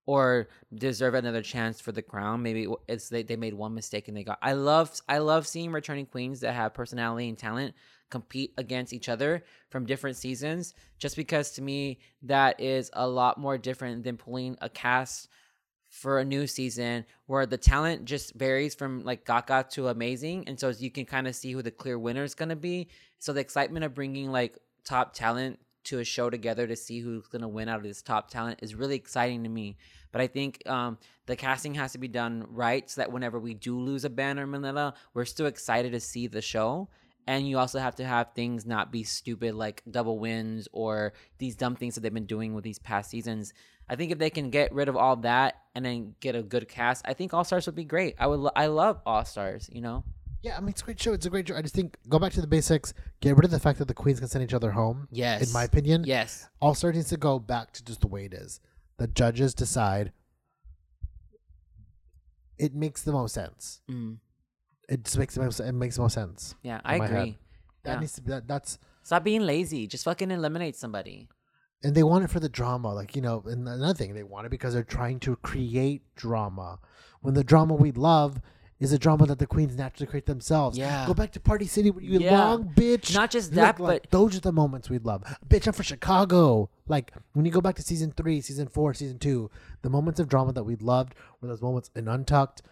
or deserve another chance for the crown. Maybe it's they, they made one mistake and they got. I love I love seeing returning queens that have personality and talent compete against each other from different seasons. Just because to me that is a lot more different than pulling a cast for a new season where the talent just varies from like Gaga to amazing, and so you can kind of see who the clear winner is going to be. So the excitement of bringing like top talent to a show together to see who's going to win out of this top talent is really exciting to me. But I think um, the casting has to be done right so that whenever we do lose a Ben or Manila, we're still excited to see the show. And you also have to have things not be stupid like double wins or these dumb things that they've been doing with these past seasons. I think if they can get rid of all that and then get a good cast, I think All Stars would be great. I would. Lo- I love All Stars. You know. Yeah, I mean it's a great show. It's a great show. I just think go back to the basics. Get rid of the fact that the queens can send each other home. Yes. In my opinion, Yes. All Stars needs to go back to just the way it is. The judges decide. It makes the most sense. Mm. It just makes. It makes most sense. Yeah, I my head. agree. That Yeah. needs to be. That, that's Stop being lazy. Just fucking eliminate somebody. and they want it for the drama. Like you know, and another thing they want it because they're trying to create drama. When the drama we love is a drama that the queens naturally create themselves. Yeah. Go back to Party City where you Yeah. belong, bitch. Not just Look, that, like, but those are the moments we'd love. Bitch, I'm for Chicago. Like when you go back to season three, season four, season two, the moments of drama that we loved were those moments in Untucked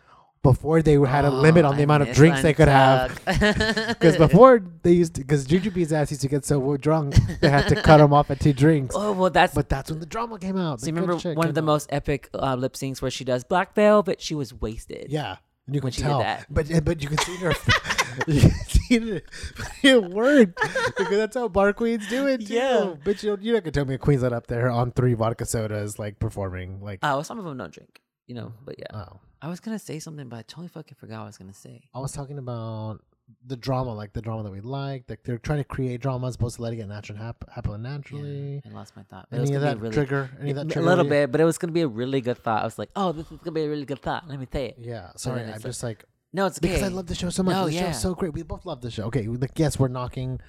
before they had a limit Oh, on the I amount of drinks they could have. Because [laughs] before they used to, because Jujubee's ass used to get so drunk, they had to cut him off at two drinks. oh well, that's. But that's when the drama came out. so you remember one of the out. most epic uh, lip syncs where she does Black Velvet? She was wasted. Yeah, and you can when she did tell. that. But but you can see her. [laughs] you can see it. [laughs] It worked because that's how bar queens do it. Too. Yeah. but you you're not gonna tell me a queen's not up there on three vodka sodas like performing like. Oh, some of them don't drink. You know, but yeah. oh, I was gonna say something, but I totally fucking forgot what I was gonna say. I was talking about the drama, like the drama that we like. Like they're trying to create drama as opposed to letting it naturally hap- happen naturally. I lost my thought. But Any of that really, trigger? Any of that trigger? a little bit, but it was gonna be a really good thought. I was like, oh, this is gonna be a really good thought. Let me say it. Yeah. Sorry, I'm like- just like No, it's because I love the show so much. No, the yeah. show's so great. We both love the show. Okay, like yes, we're knocking.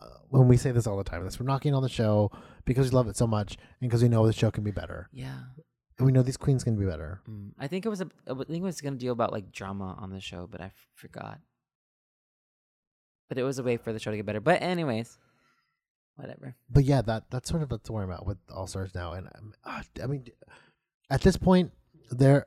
Uh, when we say this all the time, this we're knocking on the show because we love it so much and because we know the show can be better, Yeah. We know these queens can be better. Mm, I think it was a. I think it was gonna deal about like drama on the show, but I f- forgot. But it was a way for the show to get better. But anyways, whatever. But yeah, that that's sort of what's where I'm at with All Stars now, and ah, I mean, at this point, they're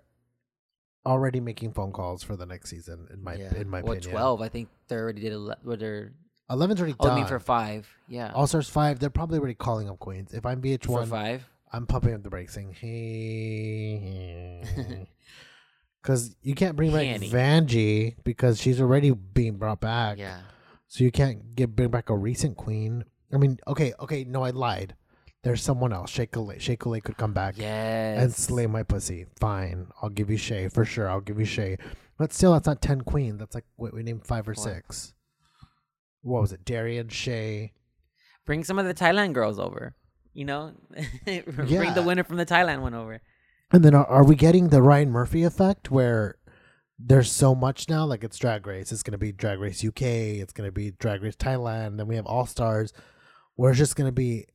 already making phone calls for the next season. In my in my well, opinion, twelve. I think they already did. Ele- what they're. Eleven's already Oh, done. I mean for five. Yeah. All Stars five, they're probably already calling up queens. If I'm for VH1, five. I'm pumping up the brakes, saying, "Hey," [laughs] because you can't bring back Hanny. Vanjie because she's already being brought back. Yeah. So you can't get bring back a recent queen. I mean, okay, okay, no, I lied. There's someone else. Shea Coulee. Could come back Yes. and slay my pussy. Fine, I'll give you Shea for sure. I'll give you Shea, but still, that's not ten queens. That's like wait, we named five or Four. six. What was it? Darienne, Shea. Bring some of the Thailand girls over. You know, [laughs] bring the winner from the Thailand one over. And then are, are we getting the Ryan Murphy effect where there's so much now? Like it's Drag Race. It's going to be Drag Race UK. It's going to be Drag Race Thailand. Then we have All Stars, where it's just going to be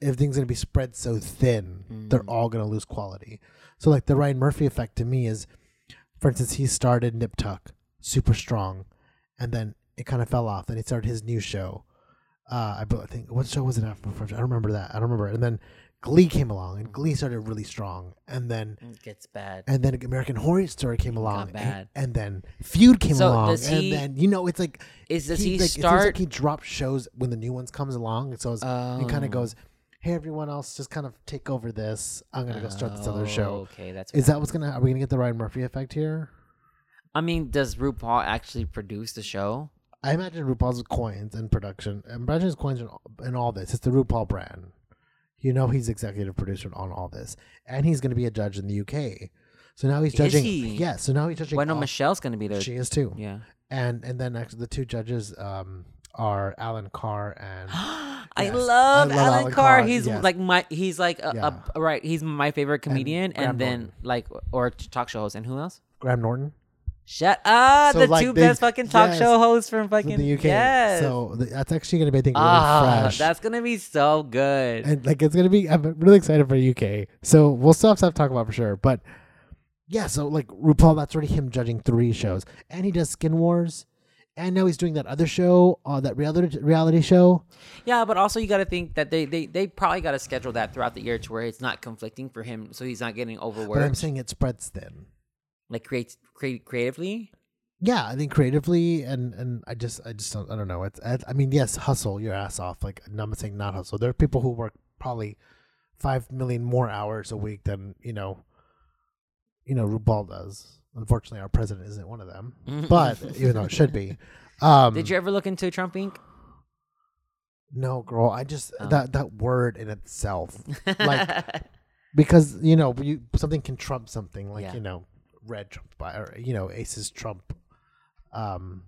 everything's going to be spread so thin. They're Mm. all going to lose quality. So like the Ryan Murphy effect to me is, for instance, he started Nip Tuck, super strong, and then it kind of fell off. Then he started his new show. Uh, I, I think what show was it after? I don't remember that. I don't remember. And then Glee came along, and Glee started really strong, and then It gets bad. and then American Horror Story came along, and, bad. and then Feud came So along, does he- and then you know it's like Is does he, like, It seems start? like he drops shows when the new ones comes along, so it's, he kind Oh. of goes, "Hey, everyone else, just kind of take over this. I'm gonna go start this other Oh, show." Okay, that's. Is that what's gonna? Are we gonna get the Ryan Murphy effect here? I mean, does RuPaul actually produce the show? I imagine RuPaul's coins and production. I imagine his coins in, in all this. It's the RuPaul brand. You know he's executive producer on all this, and he's going to be a judge in the UK. So now he's judging. he? Yeah. So now he's judging. Well, no, all- Michelle's gonna be there. she is too. yeah. And and then actually the two judges um, are Alan Carr and [gasps] I Yes. love I love Alan, Alan Carr. Carr, He's yes. like my. He's like a, Yeah. a- right. He's my favorite comedian, and, Graham then Norton. like or talk show host, and who else? Graham Norton Shut up! So, the like, two they- best fucking talk yes, show hosts from fucking the UK. Yes. So th- that's actually going to be I think really ah, fresh. that's gonna be so good. and like it's gonna be i'm really excited for uk so we'll still have stuff to talk about for sure but yeah so like rupaul that's already him judging three shows and he does skin wars and now he's doing that other show uh, that reality reality show Yeah, but also you got to think that they they, they probably got to schedule that throughout the year to where it's not conflicting for him, so he's not getting but i'm saying it spreads thin like create create creatively. yeah i think creatively and and i just i just don't i don't know it's i, I mean yes hustle your ass off like i'm saying not hustle there are people who work probably five million more hours a week than you know you know RuPaul does unfortunately our president isn't one of them [laughs] but even though it should be. Um, Did you ever look into Trump Inc? No, girl. I just Oh. that that word in itself, like [laughs] because you know you something can trump something, like Yeah. you know, red trump by or you know, aces trump. Um,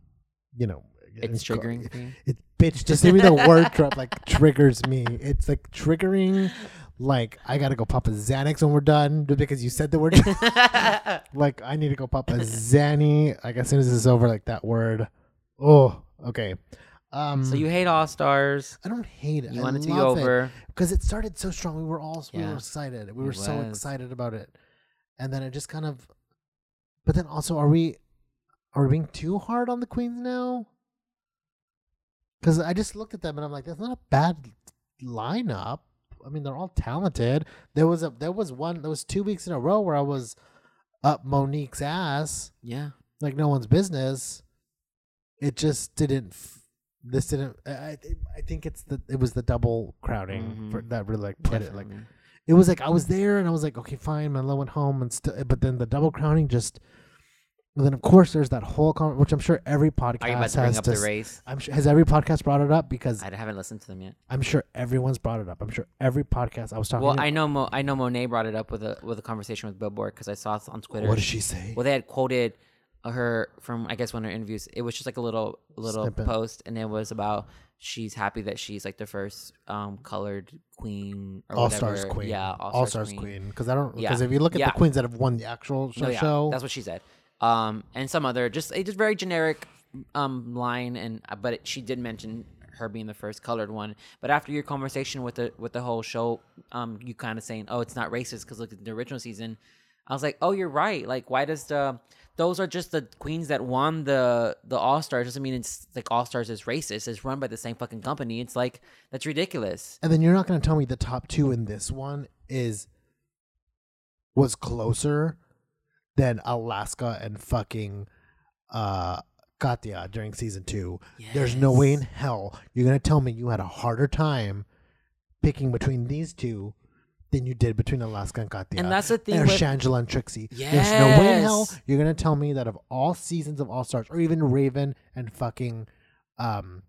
you know, it's co- triggering. for? It bitch. Just give me the word trump like triggers me. It's like triggering. Like I gotta go pop a Xanax when we're done because you said the word. [laughs] like I need to go pop a Xanny. Like as soon as this is over, like that word. Oh, okay. Um, so you hate All Stars. I don't hate it. You I want it to be over. because it started so strong. We were all we were excited. We It were so excited about it, and then it just kind of. But then also, are we are we being too hard on the queens now? Because I just looked at them and I'm like, that's not a bad lineup. I mean, they're all talented. There was a there was one there was two weeks in a row where I was up Monique's ass Yeah. like no one's business. It just didn't. f- This didn't. I I, think it's the it was the double crowding for, Mhm. that really like put it like. It was like I was there and I was like okay fine Manila went home and still but then the double crowning just. And then of course there's that whole con- which I'm sure every podcast Are you about to bring has up to the race? I'm sure has every podcast brought it up because I haven't listened to them yet. I'm sure everyone's brought it up. I'm sure every podcast I was talking. Well, to, I know Mo, I know Monet brought it up with a with a conversation with Billboard because I saw it on Twitter. what did she say? Well, they had quoted her from I guess one of her interviews. It was just like a little little Snippet. post, and it was about she's happy that she's like the first um colored queen or All Stars. Queen. Yeah, All Stars Queen. Because I don't. Yeah. Because if you look at Yeah. the queens that have won the actual show, No, yeah, show that's what she said. Um, and some other just a just very generic um line, and uh, but it, she did mention her being the first colored one. But after your conversation with the with the whole show, um, you kind of saying, oh, it's not racist because look at the original season. I was like, oh, you're right. Like, why does the those are just the queens that won the the All Stars? Doesn't mean it's like All Stars is racist. It's run by the same fucking company. It's like that's ridiculous. and then you're not going to tell me the top two in this one is was closer than Alaska and fucking uh Katya during season two. There's no way in hell you're going to tell me you had a harder time picking between these two than you did between Alaska and Katya. And that's the thing Or with- Shangela and Trixie. Yes. There's no way in hell you're going to tell me that of all seasons of All Stars, or even Raven and fucking um,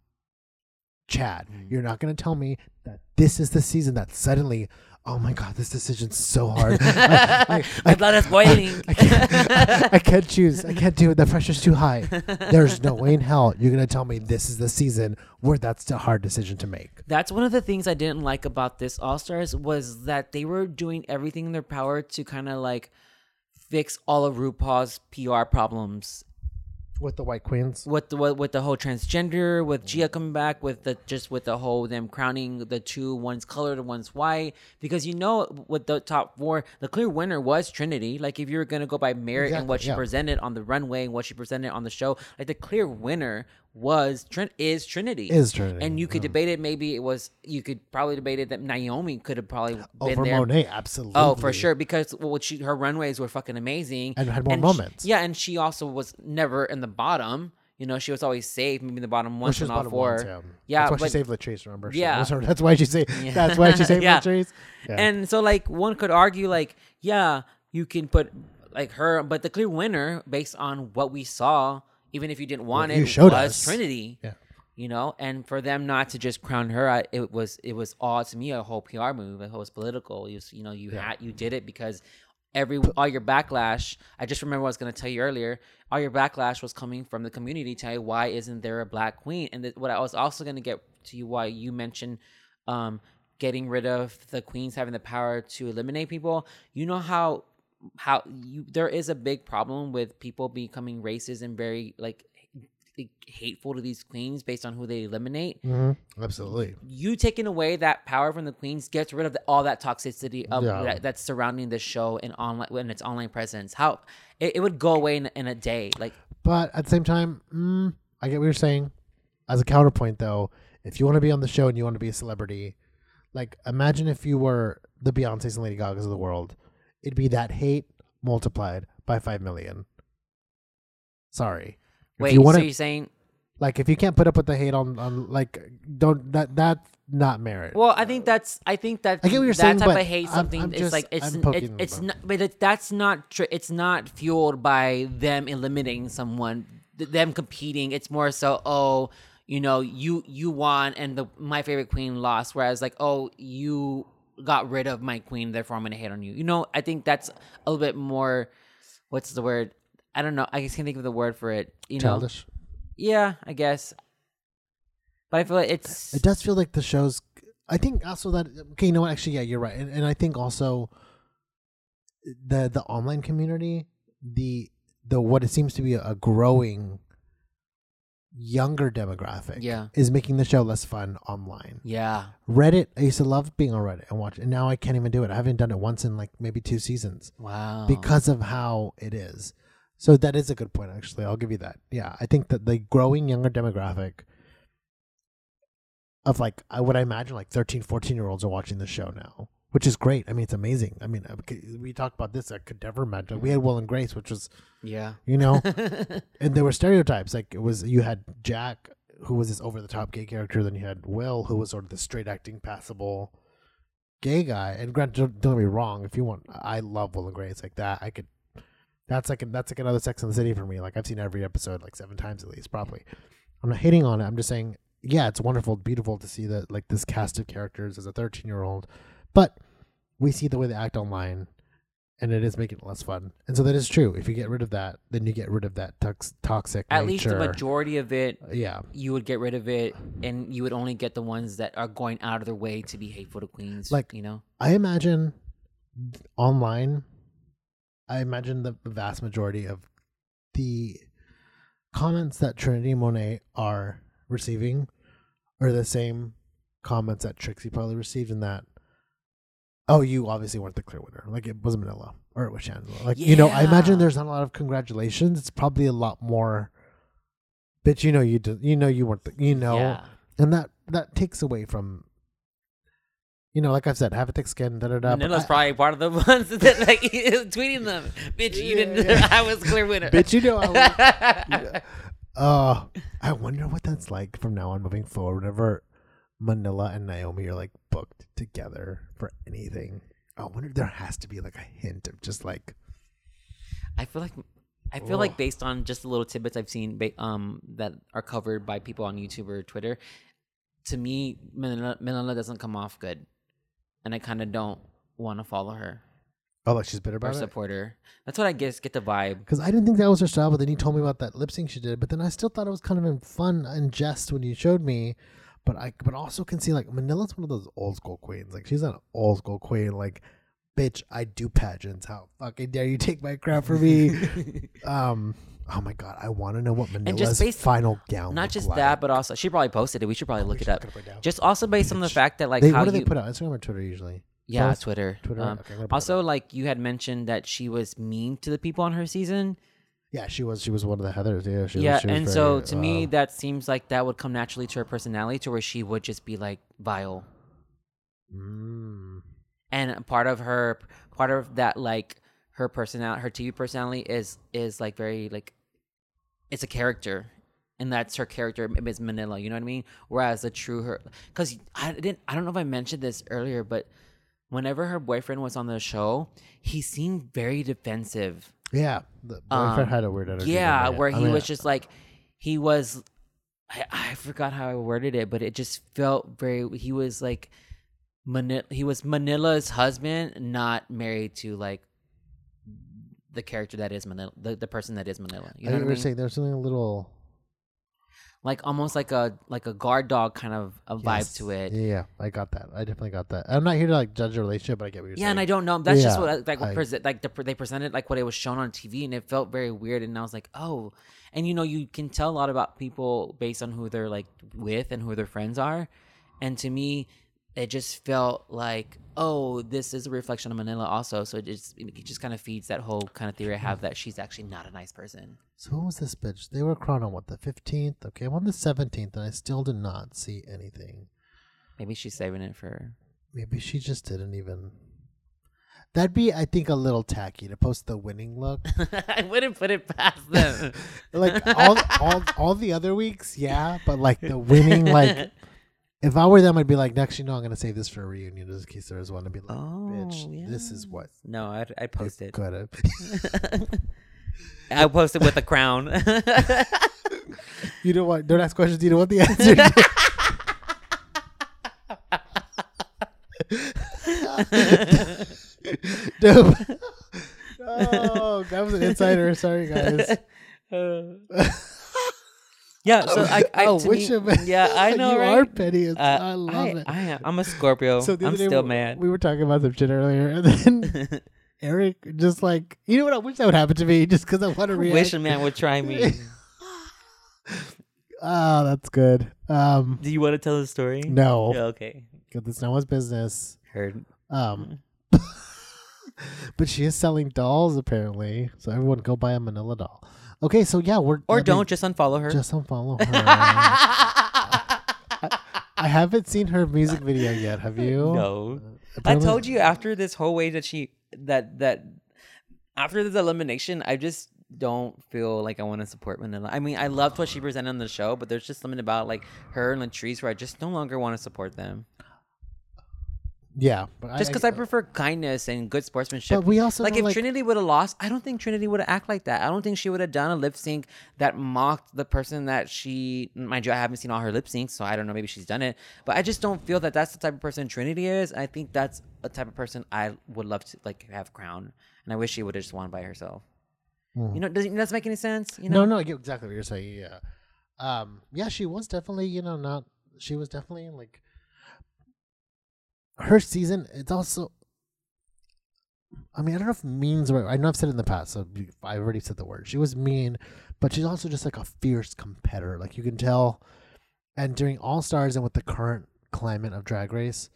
Chad, Mm. you're not going to tell me that this is the season that suddenly, oh my God, this decision's so hard. [laughs] I, I, My blood is boiling. I can't, I can't choose. I can't do it. The pressure's too high. There's no way in hell you're going to tell me this is the season where that's a hard decision to make. That's one of the things I didn't like about this All Stars was that they were doing everything in their power to kind of like fix all of RuPaul's PR problems With the White Queens. with the with the whole transgender, with Gia mm-hmm. coming back, with the just with the whole them crowning the two, one's colored and one's white, because you know with the top four, the clear winner was Trinity. Like if you were gonna go by merit and what she yeah. presented on the runway and what she presented on the show, like the clear winner was Trin- is Trinity. Is Trinity, and you could debate it. Maybe it was you could probably debate it that Naomi could have probably been Over there. Monet, absolutely. Oh, for sure, because well, she her runways were fucking amazing And had more she- moments. yeah, and she also was never in the bottom. You know, she was always safe, maybe in the bottom Well, once she was and all bottom four. ones, yeah. Yeah, that's why but- she saved Latrice. Remember? She- Yeah. her- that's why she saved. [laughs] Yeah. That's why she saved [laughs] Yeah. Latrice. Yeah. And so, like, one could argue, like, yeah, you can put like her, but the clear winner, based on what we saw, even if you didn't want you it, showed was us. Trinity. Yeah. You know, and for them not to just crown her, I, it was it was all to me a whole PR move. It was political. You, you know, you had you did it because every all your backlash. I just remember what I was going to tell you earlier. All your backlash was coming from the community. Tell you why isn't there a black queen? And th- what I was also going to get to you why you mentioned um, getting rid of the queens having the power to eliminate people. You know how how you there is a big problem with people becoming racist and very like hateful to these queens based on who they eliminate Mhm. Absolutely. you taking away that power from the queens gets rid of the, all that toxicity of Yeah. that, that's surrounding the show and online and its online presence. How it, it would go away in, in a day. Like But at the same time, mm, I get what you're saying. As a counterpoint, though, if you want to be on the show and you want to be a celebrity, like imagine if you were the Beyonces and Lady Gagas of the world, it'd be that hate multiplied by five million. Sorry. wait, you want so to, you're saying? like, if you can't put up with the hate on, on like, don't that that's not merit. Well, I think that's I think that I get what you're that saying, type but of hate I'm- something I'm is just- like it's I'm it, it's not but it, that's not tr- it's not fueled by them eliminating someone th- them competing it's more so oh you know you you won and the my favorite queen lost whereas like oh you got rid of my queen therefore I'm gonna hate on you you know I think that's a little bit more what's the word I don't know I just can't think of the word for it you know Childish. yeah I guess but I feel like it's It does feel like the show's. I think also that okay, you know what? Actually, yeah, you're right, and, and I think also the the online community, the the what it seems to be a growing younger demographic, Yeah. is making the show less fun online. yeah Reddit, I used to love being on Reddit and watch, and now I can't even do it. I haven't done it once in like maybe two seasons wow because of how it is. So that is a good point, actually. I'll give you that. Yeah, I think that the growing younger demographic of like I would I imagine like 13, 14 year olds are watching the show now, which is great. I mean, it's amazing. I mean, uh, we talked about this. I could never imagine. We had Will and Grace, which was yeah you know, [laughs] and there were stereotypes. Like it was you had Jack, who was this over the top gay character. Then you had Will, who was sort of the straight acting, passable gay guy. And Grant, don't, don't get me wrong. If you want, I love Will and Grace like that. I could. That's like that's like another Sex in the City for me. Like I've seen every episode like seven times at least, probably. I'm not hating on it. I'm just saying, yeah, it's wonderful, beautiful to see that like this cast of characters as a 13 year old, but we see the way they act online, and it is making it less fun. And so that is true. If you get rid of that, then you get rid of that tox- toxic. At least the majority of it, uh, Yeah, you would get rid of it, and you would only get the ones that are going out of their way to be hateful to queens. Like- you know, I imagine online. I imagine the vast majority of the comments that Trinity Monet are receiving are the same comments that Trixie probably received in that. Oh, you obviously weren't the clear winner. Like it was Manila or it was Shangela. Like you know, I imagine there's not a lot of congratulations. It's probably a lot more. Bitch, you know you did. You know you weren't. The, you know, yeah. and that that takes away from. You know, like I've said, have a thick skin. Da da da. but Manila's I- probably part of the [laughs] ones that like [laughs] tweeting them. Bitch, you Yeah, didn't. yeah. [laughs] I was clear winner. Bitch, you know. I, uh, I wonder what that's like from now on moving forward. Whenever Manila and Naomi are like booked together for anything, I wonder if there has to be like a hint of just like I feel like I feel Ugh. like based on just the little tidbits I've seen um that are covered by people on YouTube or Twitter, to me Manila, Manila doesn't come off good, and I kind of don't want to follow her oh, like she's bitter about it. support her. That's what I guess get the vibe. Because I didn't think that was her style, but then you told me about that lip sync she did. But then I still thought it was kind of in fun and jest when you showed me. But I, but also can see like Manila's one of those old school queens. Like she's an old school queen. Like, bitch, I do pageants. How fucking dare you take my crap for me? [laughs] um. Oh my god, I want to know what Manila's based- final gown. Not just like. that, but also she probably posted it. We should probably look it up. Just also based on the fact that like They, how what do you they put out? Instagram or Twitter usually? yeah Both? Twitter Twitter. Um, okay, I'm gonna put it also, like you had mentioned that she was mean to the people on her season. Yeah, she was. She was one of the Heathers. Yeah, she yeah, was, she was and so very, to me, uh, that seems like that would come naturally to her personality, to where she would just be like vile. mm, And part of her, part of that, like her personality, her TV personality is is like very like, it's a character, and that's her character is Manila. You know what I mean? Whereas the true her, because I didn't, I don't know if I mentioned this earlier, but whenever her boyfriend was on the show, he seemed very defensive. Yeah, the boyfriend Um, had a weird energy. Yeah, didn't he? where I he mean, was just like, he was. I, I forgot how I worded it, but it just felt very. He was like, Manila. He was Manila's husband, not married to like the character that is Manila, the, the person that is Manila. You I think what we were mean? saying there's something a little Like almost like a like a guard dog kind of a vibe to it. Yeah, yeah, I got that. I definitely got that. I'm not here to like judge a relationship, but I get what you're Yeah, saying. Yeah, and I don't know. That's just what like what I- present like the, they presented like what it was shown on TV, and it felt very weird. And I was like, oh, and you know, you can tell a lot about people based on who they're like with and who their friends are. And to me, it just felt like, oh, this is a reflection of Manila also. So it just it just kind of feeds that whole kind of theory I have hmm. that she's actually not a nice person. So when was this bitch? They were crowned on what the 15th. Okay, I'm on the 17th, and I still did not see anything. Maybe she's saving it for. Maybe she just didn't even. That'd be, I think, a little tacky to post the winning look. [laughs] I wouldn't put it past them. [laughs] like all, all, all the other weeks, yeah, but like the winning, like [laughs] if I were them, I'd be like, next, you know, I'm gonna save this for a reunion, just in case there is one. I'd be like, Oh, bitch, this is what No, I'd, I'd post it. could have. I posted with a crown. you know what? Don't ask questions. You don't want the answer. [laughs] Dope. Oh, that was an insider. Sorry, guys. [laughs] yeah, so I, I oh, which me- of yeah, I know, you right? are petty. Uh, I love I, it. I am. I'm a Scorpio. so I'm still we- mad. We were talking about some shit earlier, and then [laughs] Eric just like, you know what? I wish that would happen to me, [laughs] just because I want to react. wish a man would try me. Oh, [laughs] that's good. Um, Do you want to tell the story? no, okay. because it's no one's business. Heard. Um, [laughs] but she is selling dolls apparently, so everyone go buy a Manila doll. Okay, so yeah, we're Or I mean, don't just unfollow her. just unfollow her. I haven't seen her music video yet. Have you? no. I told you after this whole way that she that that after this elimination, I just don't feel like I want to support Manila. I mean, I loved what she presented on the show, but there's just something about like her and Latrice where I just no longer want to support them. Yeah, but Just because I, prefer kindness and good sportsmanship. But we also like if like- Trinity would have lost, I don't think Trinity would have act like that. I don't think she would have done a lip sync that mocked the person that she. Mind you, I haven't seen all her lip syncs, so I don't know. Maybe she's done it, but I just don't feel that that's the type of person Trinity is. I think that's a type of person I would love to like have crown, and I wish she would have just won by herself. You know, does it does make any sense? You know, no, no, I get exactly what you're saying. Yeah, um, yeah, she was definitely, you know, not. She was definitely like her season. It's also. I mean, I don't know if mean's right. I know I've said it in the past, so you- I already said the word. She was mean, but she's also just like a fierce competitor. Like you can tell, and during All Stars and with the current climate of Drag Race,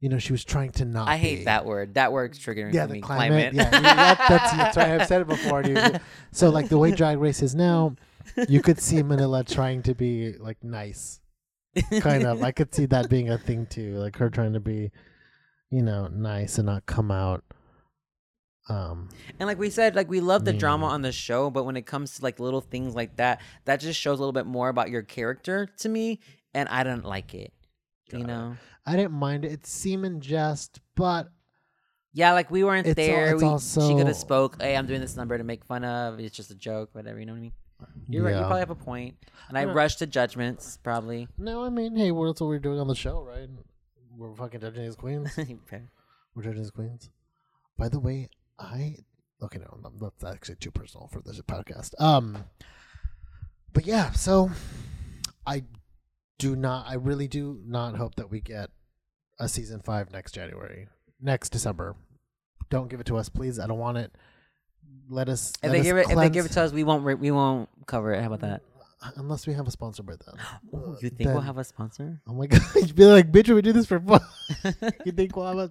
you know, she was trying to not. I hate be. that word. That word's triggering yeah, the me. climate. Yeah, yeah, that, that's, that's right. I've said it before. Dude. [laughs] So like the way Drag Race is now, you could see Manila trying to be like nice, kind of. I [laughs] could see that being a thing too, like her trying to be, you know, nice and not come out. Um, And like we said, like we love the drama on the show, but when it comes to like little things like that, that just shows a little bit more about your character to me, and I don't like it. Got you it. know? I didn't mind it. It's semen jest, but Yeah, like we weren't It's there. we, she could have spoke. Hey, I'm doing this number to make fun of. It's just a joke, whatever. You know what I mean? You're right. You Yeah. probably have a point. And I Yeah. rushed to judgments, probably. no, I mean, hey, well, that's what we're doing on the show, right? We're fucking judging these queens. [laughs] We're judging these queens. By the way, I okay, no, no, that's actually too personal for this podcast. Um, but yeah, so I do not, I really do not hope that we get a season five next January, next December. Don't give it to us, please. I don't want it. Let us. If let they us give it, if they give it to us, we won't. Re- we won't cover it. How about that? unless we have a sponsor by then. Ooh, you think we'll Then- have a sponsor? Oh my [laughs] god! You'd be like, bitch, we do this for fun. [laughs] you think we'll have a?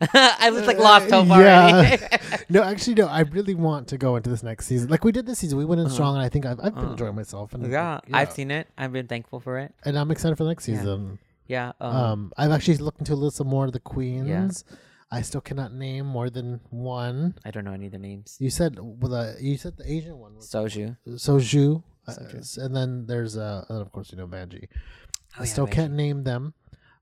[laughs] I was like lost hope Yeah. already. No, actually, no. I really want to go into this next season. Like we did this season, we went in Uh-huh. strong, and I think I've, I've been Uh-huh. enjoying myself. And yeah, I've seen it. I've been thankful for it. and I'm excited for the next Yeah. season. Yeah. Um, Um, I've actually looked into a little more of the queens. I still cannot name more than one. I don't know any of the names. You said well, the you said the Asian one was Soju. Soju, uh, Soju. s- and then there's uh, and of course you know Vanjie. Oh, I yeah, still Vanjie. can't name them,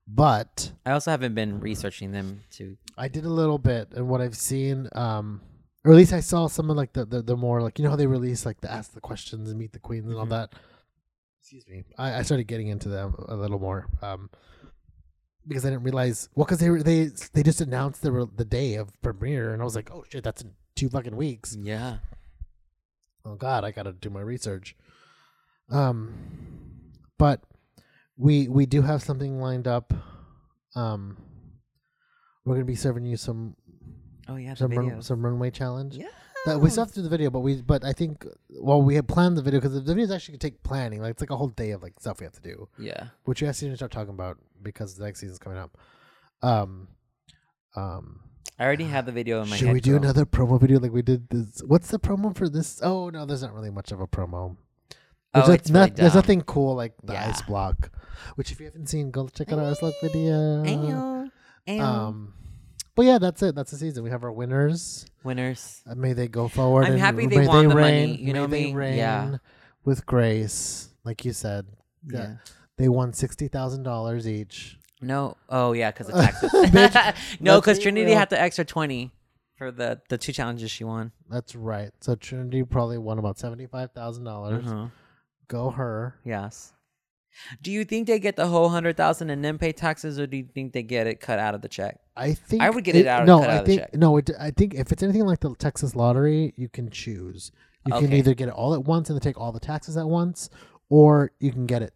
but I also haven't been researching them too. I did a little bit, and what I've seen, um, or at least I saw some of like the, the the more like you know how they release like the ask the questions and meet the queens and all Mhm. that. Excuse me. I, I started getting into them a little more, um, because I didn't realize well because they were they they just announced the re- the day of premiere, and I was like, oh shit, that's in two fucking weeks. Yeah. Oh god, I gotta do my research. Um, but we we do have something lined up. Um, we're gonna be serving you some Oh yeah. Some run, some runway challenge. Yeah. That we still have to do the video, but we but I think well we had planned the video because the video is actually gonna take planning. Like it's like a whole day of like stuff we have to do, Yeah. which we actually need to start talking about because the next season's coming up. Um, um, I already have the video in my should head. we do girl. another promo video like we did this? What's the promo for this? Oh no, there's not really much of a promo. Oh, There's, like it's really there's nothing cool like the Yeah. ice block, which if you haven't seen, go check out our ice block video. Ayo. Ayo. Um, but yeah, that's it. That's the season. We have our winners. Winners. Uh, may they go forward. I'm and happy they may won the reign, money, you know may they reign Yeah. with grace, like you said. Yeah. Yeah. They won sixty thousand dollars each. No. Oh yeah, because of [laughs] taxes. Bitch, [laughs] no, because Trinity real. had the extra twenty for the the two challenges she won. That's right. So Trinity probably won about seventy five thousand dollars. Uh-huh. Go her. Yes. Do you think they get the whole hundred thousand and then pay taxes, or do you think they get it cut out of the check? I think I would get it out- No, I out of the think check. no. It, I think if it's anything like the Texas lottery, you can choose. You can either get it all at once and then take all the taxes at once, or you can get it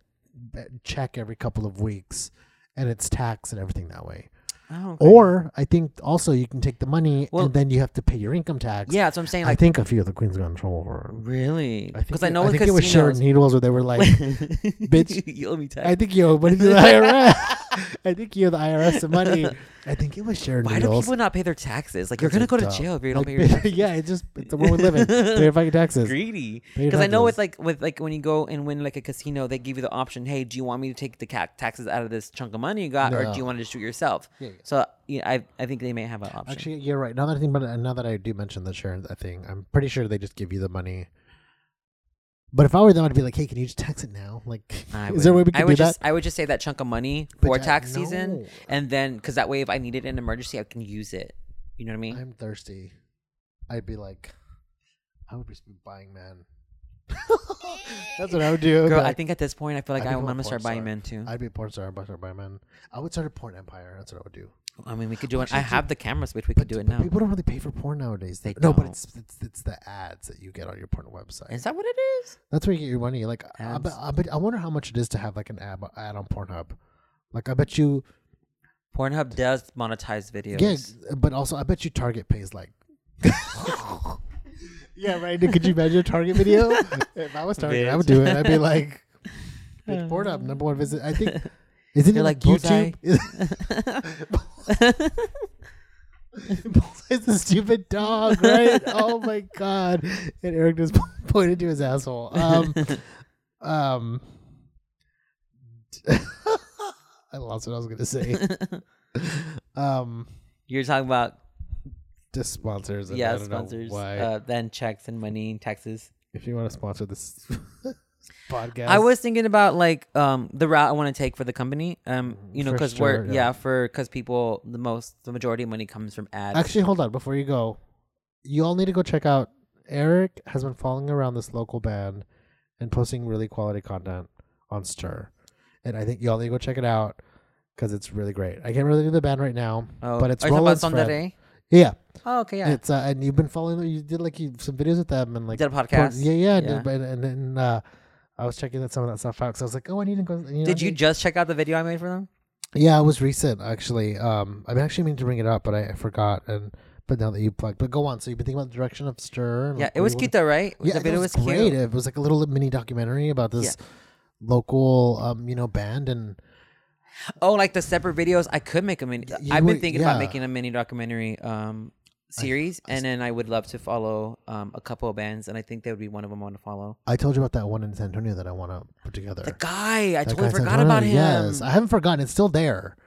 uh, check every couple of weeks, and it's taxed and everything that way. Oh, okay. Or I think also you can take the money Well- and then you have to pay your income tax. yeah, that's what I'm saying. I think a few of the queens got in trouble for it. really? Because I it- know I think it was Sharon casinos. Needles where they were like, [laughs] Bitch, you owe me tax. I think you owe money to the [laughs] IRS. I think you owe the IRS some money. I think it was Sharon Why do Needles. people not pay their taxes? Like you're gonna go to dumb. jail if you don't Like, pay [laughs] your taxes. yeah, it's just it's the world we live in. Pay your fucking [laughs] taxes. greedy. Pay your Because I know with taxes. like with like when you go and win like a casino, they give you the option. Hey, do you want me to take the ca- taxes out of this chunk of money you got, or No. do you want to just do it yourself? Yeah, yeah. So yeah, I I think they may have an option. Actually, you're right. Now that I think about it, now that I do mention the Sharon thing, I'm pretty sure they just give you the money. But if I were them, I'd be like, hey, can you just tax it now? Like, I [laughs] is there a way we can I would do just that? I would just save that chunk of money But for I- tax season, no. and then because that way, if I needed it in emergency, I can use it. You know what I mean? I'm thirsty. I'd be like, I would just be buying men. [laughs] That's what I would do. I'd be Girl, I like- think at this point, I feel like I'd I, become a gonna start buying star. men too. I'd be a porn star. I'd start buying men. I would start a porn empire. That's what I would do. I mean, we could do it. I have the cameras, which we could do it now. people don't really pay for porn nowadays. They no, but don't. it's, it's it's the ads that you get on your porn website. Is that what it is? That's where you get your money. Like, I, bet, I, bet, I wonder how much it is to have like an ad, ad on Pornhub. Like, I bet you, Pornhub does monetize videos. yeah, but also I bet you Target pays like. [laughs] [laughs] yeah, right. Could you imagine a Target video? [laughs] if I was Target, I would do it. I'd be like, bitch, Pornhub number one visit. I think isn't You're it like like Bullseye. [laughs] YouTube? Bullseye's the stupid dog, right? [laughs] oh my god! And Eric just [laughs] pointed to his asshole. Um, um, I lost what I was gonna say. Um, You're talking about just sponsors. Yeah, sponsors. Why? Uh, then checks and money, and taxes. if you want to sponsor this podcast, I was thinking about like um the route I want to take for the company. Um, you know, For because sure, we're yeah. yeah, for because people the most the majority of money comes from ads. Actually, hold on. Before you go, you all need to go check out. Eric has been following around this local band and posting really quality content on Ster, and I think you all need to go check it out because it's really great. I can't really do the band right now, oh, but it's are you talking Roland's about friend. Sondere? Yeah, Oh, okay, yeah. it's uh, and you've been following. You did like you some videos with them and like Did a podcast. Yeah, yeah, Yeah. And, and, and uh, I was checking that some of that stuff out because I was like, oh, I need to go. You know, Did you just check out the video I made for them? Yeah, it was recent actually. Um, I'm actually meaning to bring it up, but I, I forgot. And but now that you plugged, but go on. So you've been thinking about the direction of Ster. and, Yeah, it was cute though, right? Yeah, the video it was, was, great. cute. It was like a little mini documentary about this local, um, you know, band and Oh, like the separate videos. I could make a mini. You I've been thinking yeah. about making a mini documentary um series, and then I would love to follow um a couple of bands, and I think that would be one of them I want to follow. I told you about that one in San Antonio that I want to put together. The guy, I That totally guy forgot about him. Yes, I haven't forgotten. It's still there,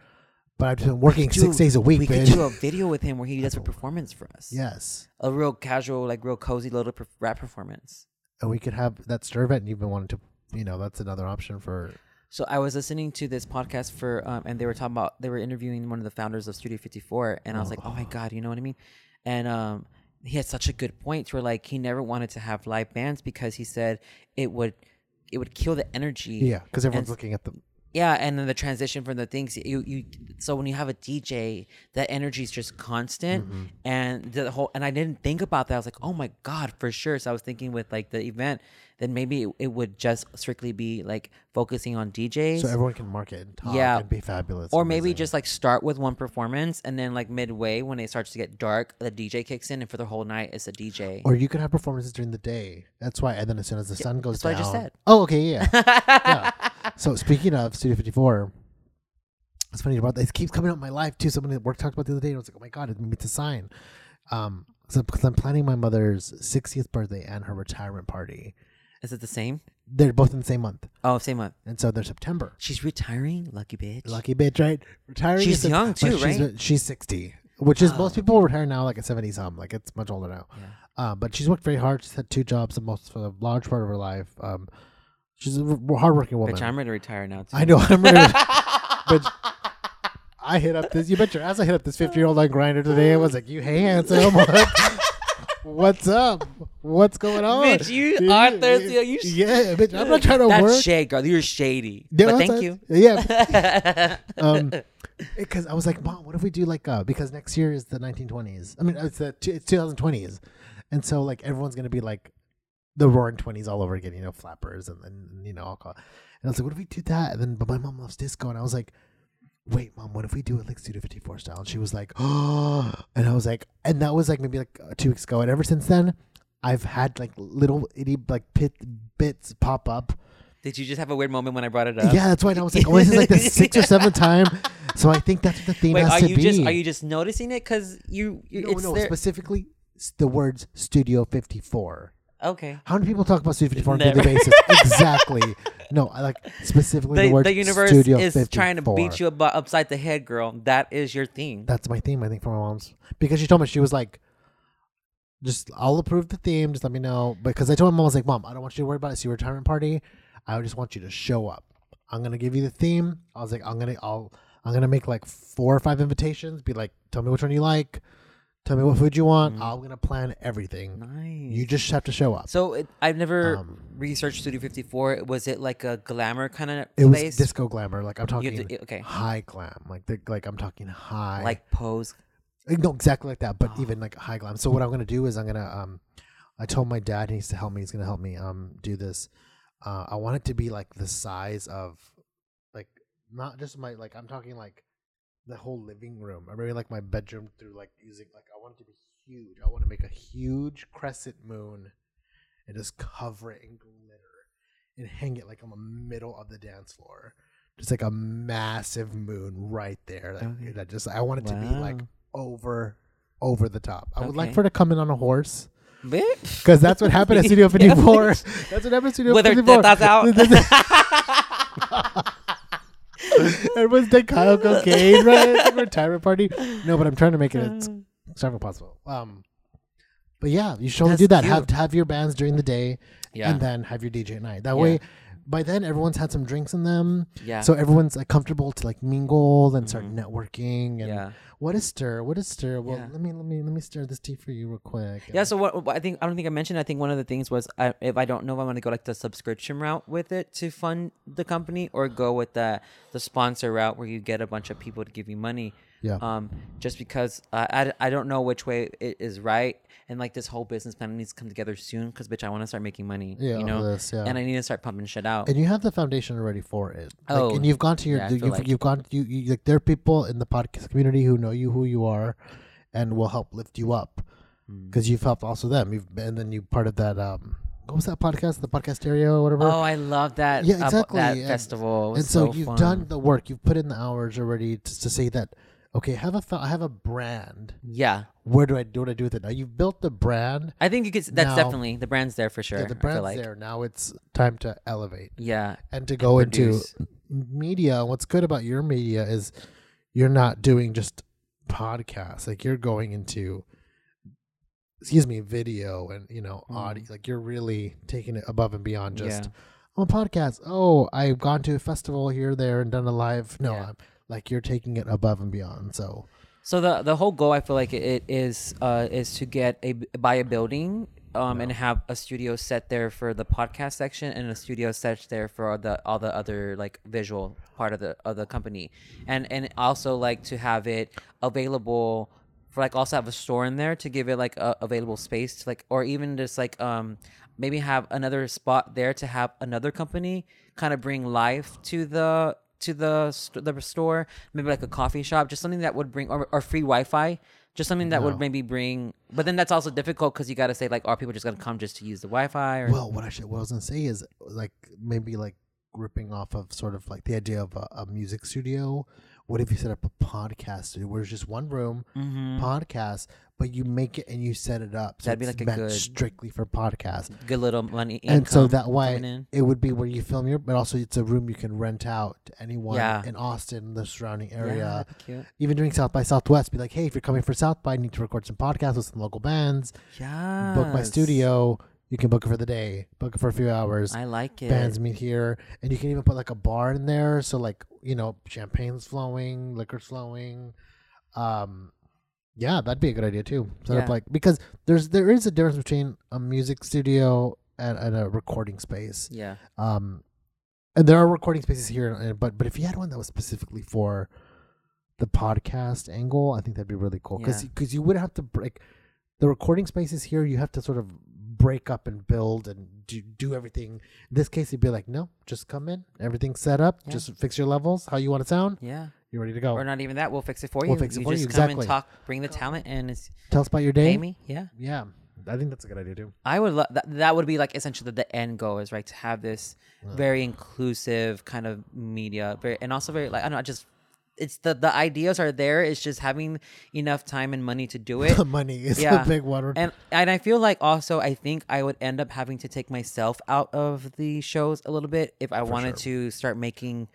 but I've been working could six do- days a week. we could do a video with him where he does a [laughs] performance for us. yes, a real casual, like real cozy little per- rap performance. and we could have that Ster event. You've been wanting to, you know, that's another option for. So I was listening to this podcast for, um, and they were talking about they were interviewing one of the founders of Studio 54, and I was like, oh my god, you know what I mean? And um, he had such a good point where like he never wanted to have live bands because he said it would it would kill the energy. Yeah, because everyone's And- looking at them. Yeah, and then the transition from the things you you so when you have a DJ, that energy is just constant, Mm-hmm. and the whole and I didn't think about that. I was like, oh my god, for sure. So I was thinking with like the event, then maybe it, it would just strictly be like focusing on DJs, So everyone can market and talk Yeah. and be fabulous. or maybe just like start with one performance, and then like midway when it starts to get dark, the DJ kicks in, and for the whole night it's a DJ. Or you could have performances during the day. That's why. And then as soon as the sun goes that's what I just said. Oh, okay, yeah. [laughs] yeah. So speaking of Studio 54, it's funny about this. It keeps coming up in my life too. Someone at work talked about the other day, and I was like, oh my god, it made me to sign. Um, so because I'm planning my mother's 60th birthday and her retirement party. Is it the same? They're both in the same month, Oh, same month. and so they're September. She's retiring, lucky bitch. Lucky bitch, right? Retiring. She's young, but too, she's, right? She's 60, which is Oh. most people retire now like at 70 some. Like it's much older now. Yeah. Um, but she's worked very hard. She's had two jobs the most for a large part of her life. Um, she's a r- hardworking woman. Bitch, I'm ready to retire now too. I know. I'm ready. [laughs] but I hit up this. You bet your ass. I hit up this 50 year old on Grindr today. I was like, "You, hey, handsome, [laughs] what's up? What's going on?" Bitch, you are thirsty. You sh- yeah, bitch. I'm not trying to That's work. shade, girl. You're shady. Yeah, but thank you. Yeah. [laughs] Um, because I was like, Mom, what if we do like uh because next year is the 1920s. I mean, it's the two- it's 2020s, and so like everyone's gonna be like the roaring 20s all over again. You know, flappers and then you know alcohol. And I was like, what if we do that? And then, but my mom loves disco, and I was like. Wait, mom, what if we do it like Studio 54 style? And she was like, oh, [gasps] and I was like, and that was like maybe like uh, two weeks ago. And ever since then, I've had like little itty like pit bits pop up Did you just have a weird moment when I brought it up? yeah, that's why I was like, oh, this is like the [laughs] sixth or seventh time. So I think that's what the theme Wait, has are to you be. just are you just noticing it because you, you no, it's no, there? specifically the words Studio 54. Okay. How many people talk about Studio 54 on a daily basis? [laughs] exactly. No, I like specifically the, The, word the universe Studio is 54. trying to beat you abo- upside the head, girl. That is your theme. That's my theme, I think, for my mom's. Because she told me, she was like, just I'll approve the theme. Just let me know because I told my mom I was like, Mom, I don't want you to worry about it. It's your retirement party. I just want you to show up. I'm gonna give you the theme. I was like, I'm gonna I'll I'm gonna make like four or five invitations. Be like, tell me which one you like. Tell me what food you want. Mm. I'm gonna plan everything. Nice. You just have to show up. So it, I've never Um, researched Studio 54. Was it like a glamour kind of It was disco glamour. Like I'm talking to- okay. high glam. Like the, like I'm talking high. like pose. no, exactly like that. But Oh. even like high glam. So what I'm gonna do is I'm gonna um, I told my dad he needs to help me. He's gonna help me um do this. Uh, I want it to be like the size of, like not just my like I'm talking like the whole living room. I really like my bedroom through like using like I want it to be huge. I want to make a huge crescent moon and just cover it in glitter and hang it like on the middle of the dance floor. Just like a massive moon right there. Like, Okay. that just I want it to be like over over the top. I would like for it to come in on a horse Because that's what happened at Studio [laughs] 54. [laughs] that's what happened at Studio With her 54. tetas [laughs] out. [laughs] Everyone's done Kyle cocaine, right? [laughs] It's like a retirement party. No, but I'm trying to make it as extravagant possible. Um, but yeah, you should only That's do that. cute. Have have your bands during the day, yeah. and then have your DJ at night. That Yeah. way, by then everyone's had some drinks in them, yeah. so everyone's like comfortable to like mingle and start Mhm. networking. And yeah. what is Ster? What is Ster? Well, Yeah. let me let me let me stir this tea for you real quick. Yeah, so what, what I think I don't think I mentioned. I think one of the things was I, if I don't know if I'm to go like the subscription route with it to fund the company, or go with the the sponsor route where you get a bunch of people to give you money. Yeah, Um, just because uh, I I don't know which way it is right, and like this whole business plan needs to come together soon. Because bitch, I want to start making money. yeah, you know, this, yeah. and I need to start pumping shit out. and you have the foundation already for it. Like, Oh, and you've gone to your, yeah, you've, like- you've gone, you, you like there are people in the podcast community who know you, who you are, and will help lift you up Mm. because you've helped also them. You've and then you part of that. Um, what was that podcast? The podcast stereo or whatever. Oh, I love that. Yeah, uh, exactly, that and- festival. And so, so you've fun. done the work. You've put in the hours already to, to say that. Okay, have a fa- I have a brand. Yeah, Where do I do what I do with it? Now you've built the brand. I think you could. That's Now- definitely the brand's there for sure. Yeah, the brand's like. there. Now it's time to elevate Yeah, and to go into media. What's good about your media is you're not doing just podcasts. Like you're going into excuse me, video and you know, Mhm. audio. Like you're really taking it above and beyond just yeah. on podcast. Oh, I've gone to a festival here, there, and done a live. No, Yeah. I'm like you're taking it above and beyond. So So the the whole goal, I feel like it is uh is to get a buy a building. Um, and have a studio set there for the podcast section and a studio set there for all the all the other like visual part of the of the company, and and also like to have it available for like also have a store in there to give it like a available space to like or even just like um maybe have another spot there to have another company kind of bring life to the to the st- the store maybe like a coffee shop just something that would bring or, or free wi-fi just something that No. would maybe bring but then that's also difficult because you got to say like are people just gonna come just to use the wi-fi or well, what I should what I was gonna say is like maybe like ripping off of sort of like the idea of a, a music studio. What if you set up a podcast studio where it's just one room Mhm. podcast, but you make it and you set it up. So That'd be like a meant good- strictly for podcast. good little money And so income that way in. it would be where you film your, but also it's a room you can rent out to anyone Yeah. in Austin, the surrounding yeah, area. that'd be cute. Even doing South by Southwest, be like, hey, if you're coming for South by, I need to record some podcasts with some local bands. yeah Book my studio. You can book it for the day, book it for a few hours. i like it Bands meet here, and you can even put like a bar in there. So like you know, champagne's flowing, liquor's flowing. Um, yeah, that'd be a good idea too. Set up like because there's there is a difference between a music studio and, and a recording space. yeah Um, and there are recording spaces here, uh, but but if you had one that was specifically for the podcast angle, I think that'd be really cool because Yeah. you would have to break the recording spaces here. You have to sort of break up and build and do do everything. In this case, it'd be like, no, just come in, everything's set up, Yeah. just fix your levels, how you want to sound, yeah you're ready to go. or not even that we'll fix it for you. We'll fix it you for just you, come exactly. and talk bring the talent and it's Tell us about your day. me yeah Yeah, I think that's a good idea too. I would love that. That would be like essentially the end goal is right to have this very inclusive kind of media, very and also very like I don't know, just it's the the ideas are there. It's just having enough time and money to do [laughs] it. The money is Yeah. a big one. and and I feel like also I think I would end up having to take myself out of the shows a little bit if I wanted to start making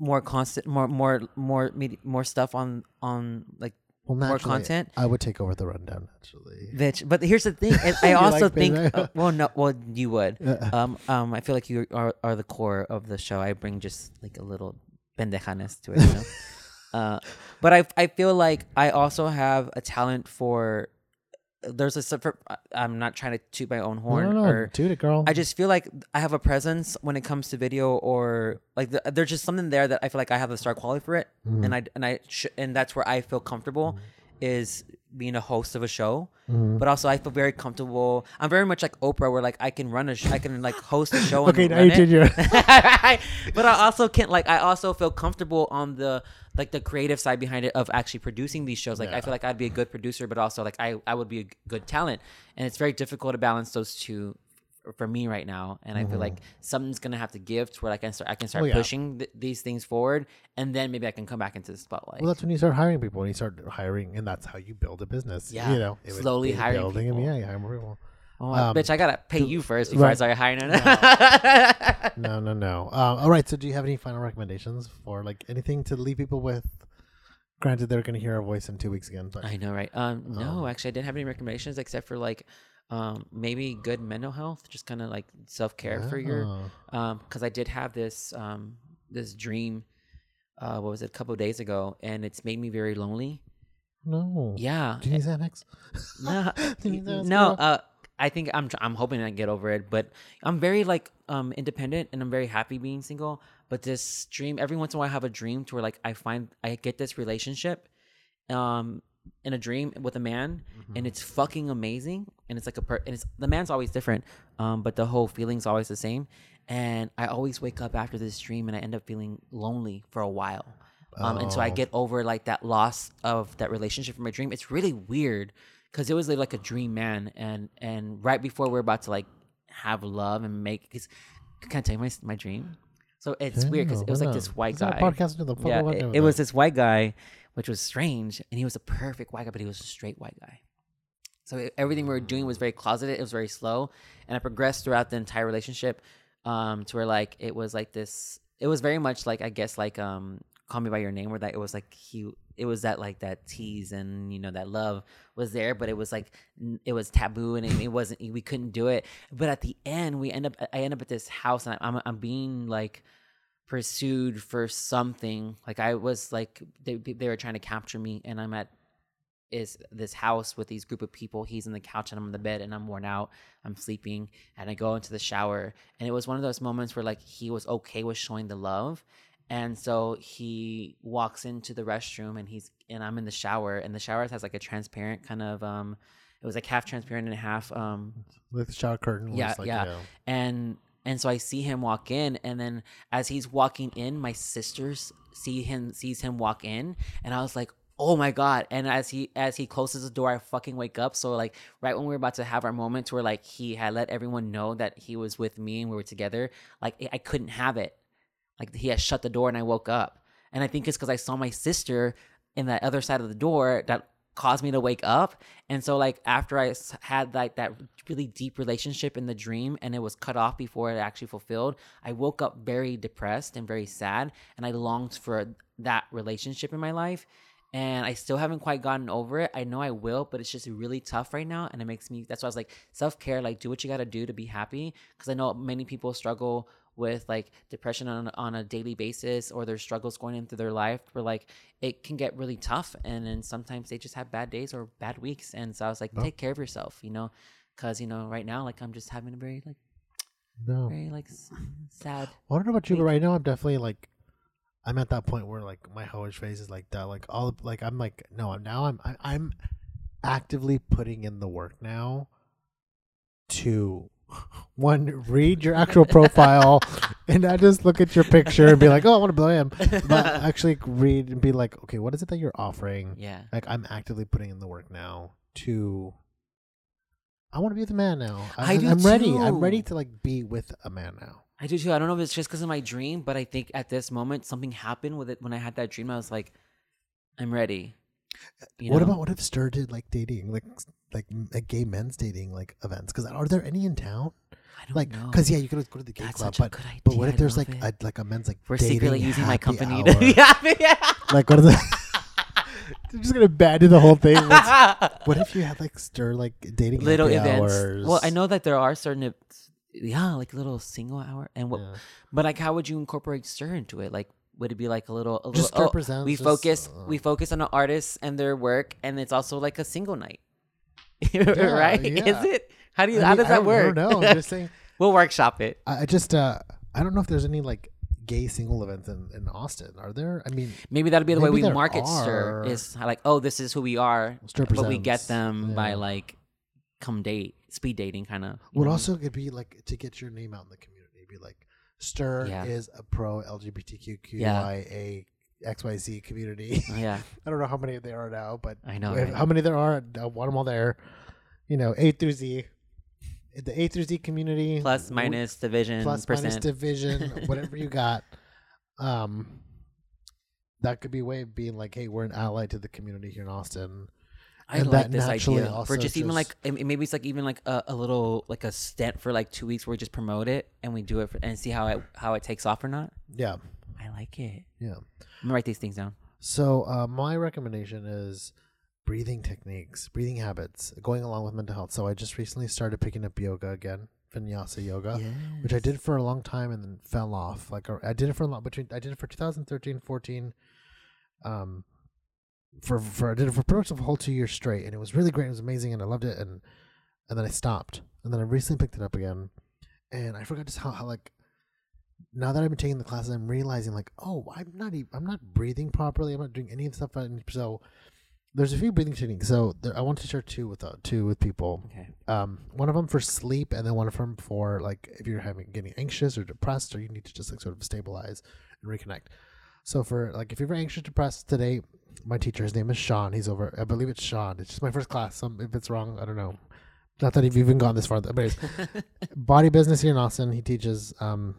more constant, more more more media, more stuff on on like Well, more content. I would take over the rundown naturally. Bitch. But here's the thing. and [laughs] I also like think. uh, well, no. Well, you would. Um. Um. I feel like you are are the core of the show. I bring just like a little pendejanes to it. You know? [laughs] uh. But I I feel like I also have a talent for. There's a separate. I'm not trying to toot my own horn no, no, or dude, it girl. I just feel like I have a presence when it comes to video, or like the, there's just something there that I feel like I have the star quality for it, Mm-hmm. and I and I sh- and that's where I feel comfortable is being a host of a show. Mm-hmm. But also, I feel very comfortable. I'm very much like Oprah, where like I can run a, sh- I can like host a show. [laughs] okay, and now run you it. did your. [laughs] but I also can't like I also feel comfortable on the like the creative side behind it of actually producing these shows. Like I feel like I'd be a good producer, but also like I I would be a good talent, and it's very difficult to balance those two f- for me right now. And I feel like something's gonna have to give to where I can start I can start Mm-hmm. Oh, yeah. pushing th- these things forward, and then maybe I can come back into the spotlight. Well, that's when you start hiring people. and you start hiring, and that's how you build a business. Yeah, you know, would slowly hiring building them. people. Yeah, yeah, more people. oh, um, bitch, I gotta pay you first before I start hiring. [laughs] No, no, no. Um, all right. So, do you have any final recommendations for like anything to leave people with? Granted, they're going to hear our voice in two weeks again, but I know, right? Um, no, Um, actually, I didn't have any recommendations except for like, um, maybe good mental health, just kind of like self care for your, Oh. um, because I did have this, um, this dream, uh, what was it, a couple of days ago, and it's made me very lonely. no. Yeah, Do you need Xanax? [laughs] [laughs] no, need Xanax, no. Uh, I think I'm, I'm hoping I get over it, but I'm very like, um, independent, and I'm very happy being single. But this dream, every once in a while, I have a dream to where like I find I get this relationship, um, in a dream with a man, Mm-hmm. and it's fucking amazing. And it's like a per, and it's the man's always different, um, but the whole feeling's always the same. And I always wake up after this dream, and I end up feeling lonely for a while. Um, and so I Oh. get over like that loss of that relationship from my dream. It's really weird because it was like, a dream man, and and right before we're about to like have love and make, cause, can I tell you my my dream? So it's weird because it was like this white guy. a podcast into the Yeah, it, it was this white guy, which was strange, and he was a perfect white guy, but he was a straight white guy. So everything we were doing was very closeted. It was very slow, and I progressed throughout the entire relationship, um, to where like it was like this. It was very much like I guess like um, Call Me by Your Name, where that it was like he, it was that like that tease and you know that love was there, but it was like it was taboo and it, it wasn't. We couldn't do it. But at the end, we end up. I end up at this house, and I'm I'm being like pursued for something. Like I was like they they were trying to capture me, and I'm at is this house with these group of people. He's in the couch and I'm in the bed and I'm worn out. I'm sleeping and I go into the shower and it was one of those moments where like he was okay with showing the love. And so he walks into the restroom and he's and I'm in the shower and the shower has like a transparent kind of um it was like half transparent and half um like the shower curtain. Yeah, like, yeah. Know, and and so I see him walk in, and then as he's walking in, my sisters see him sees him walk in, and I was like, oh my god! And as he as he closes the door, I fucking wake up. So like right when we were about to have our moment where like he had let everyone know that he was with me and we were together, like I couldn't have it. Like he had shut the door, and I woke up, and I think it's because I saw my sister in the other side of the door that caused me to wake up and so like after i had like that really deep relationship in the dream and it was cut off before it actually fulfilled i woke up very depressed and very sad and i longed for that relationship in my life and i still haven't quite gotten over it. I know i will but it's just really tough right now and it makes me that's why i was like self-care like do what you got to do to be happy because i know many people struggle with like depression on, on a daily basis or their struggles going into their life where like it can get really tough and then sometimes they just have bad days or bad weeks and so i was like Well- take care of yourself you know because you know right now like i'm just having a very like no. very like sad I don't know about you, but right now I'm definitely like, I'm at that point where like my hoish phase is like that. Like all like I'm like no, I'm now I'm I, I'm actively putting in the work now to [laughs] one read your actual profile [laughs] and not just look at your picture and be like, oh, I want to blow him, but [laughs] actually read and be like, okay, what is it that you're offering? yeah Like I'm actively putting in the work now to. I want to be with a man now. I do I'm ready. I'm ready to like be with a man now. I do too i don't know if it's just because of my dream but i think at this moment something happened with it when i had that dream i was like i'm ready uh, you what know? about what if Ster did like dating, like like, gay men's dating like events? Because are there any in town? I don't Like, know. because yeah, you could go to the gay That's club, but but what if there's like it. a like a men's like we're dating secretly using my company hour? to [laughs] yeah, [laughs] yeah. like what is it? They're just gonna ban the whole thing. [laughs] What if you had like Ster like dating little events. hours? Well, I know that there are certain, yeah, like a little single hour. And what, Yeah. but like, how would you incorporate Ster into it? Like, would it be like a little, a little? Just oh, we just, focus, uh, we focus on the artists and their work, and it's also like a single night, [laughs] right? yeah. Is it? How do you? I how mean, does that work? I don't know. I'm just saying. [laughs] we'll workshop it. I just uh I don't know if there's any like gay single events in, in Austin. Are there? I mean, Maybe that'll be the way we market Ster. Is like, oh, this is who we are, Ster but we get them by like, come date, speed dating, kind of. Would also could be like to get your name out in the community. Be like, Ster Yeah. is a pro LGBTQIA XYZ community. [laughs] yeah, I don't know how many there are now, but I know. if- right? how many there are. I want them all there. You know, A through Z, the A through Z community minus, division, plus percent. minus division, [laughs] whatever you got. Um, that could be a way of being like, hey, we're an ally to the community here in Austin. I and like that this idea. For also just even like maybe it's like even like a, a little like a stint for like two weeks where we just promote it and we do it for, and see how it how it takes off or not. Yeah, I like it. yeah. I'm gonna write these things down. So uh, my recommendation is breathing techniques, breathing habits, going along with mental health. So I just recently started picking up yoga again, vinyasa yoga, which I did for a long time and then fell off. Like I did it for a lot between I did it for 2013, 14. Um, for for I did it for pretty much the whole two years straight, and it was really great. It was amazing, and I loved it. And and then I stopped, and then I recently picked it up again, and I forgot just how, how like now that I've been taking the classes, I'm realizing like, oh, I'm not even, I'm not breathing properly. I'm not doing any of the stuff. I, so there's a few breathing techniques. So there, I want to share two with uh, two with people. Okay. Um, one of them for sleep, and then one of them for like if you're having getting anxious or depressed, or you need to just like sort of stabilize and reconnect. So for like if you're anxious, depressed today, my teacher, his name is Sean. He's over. I believe it's Sean. It's just my first class. Some if it's wrong, I don't know. Not that you've even gone this far. But anyways, [laughs] body business here in Austin. He teaches um,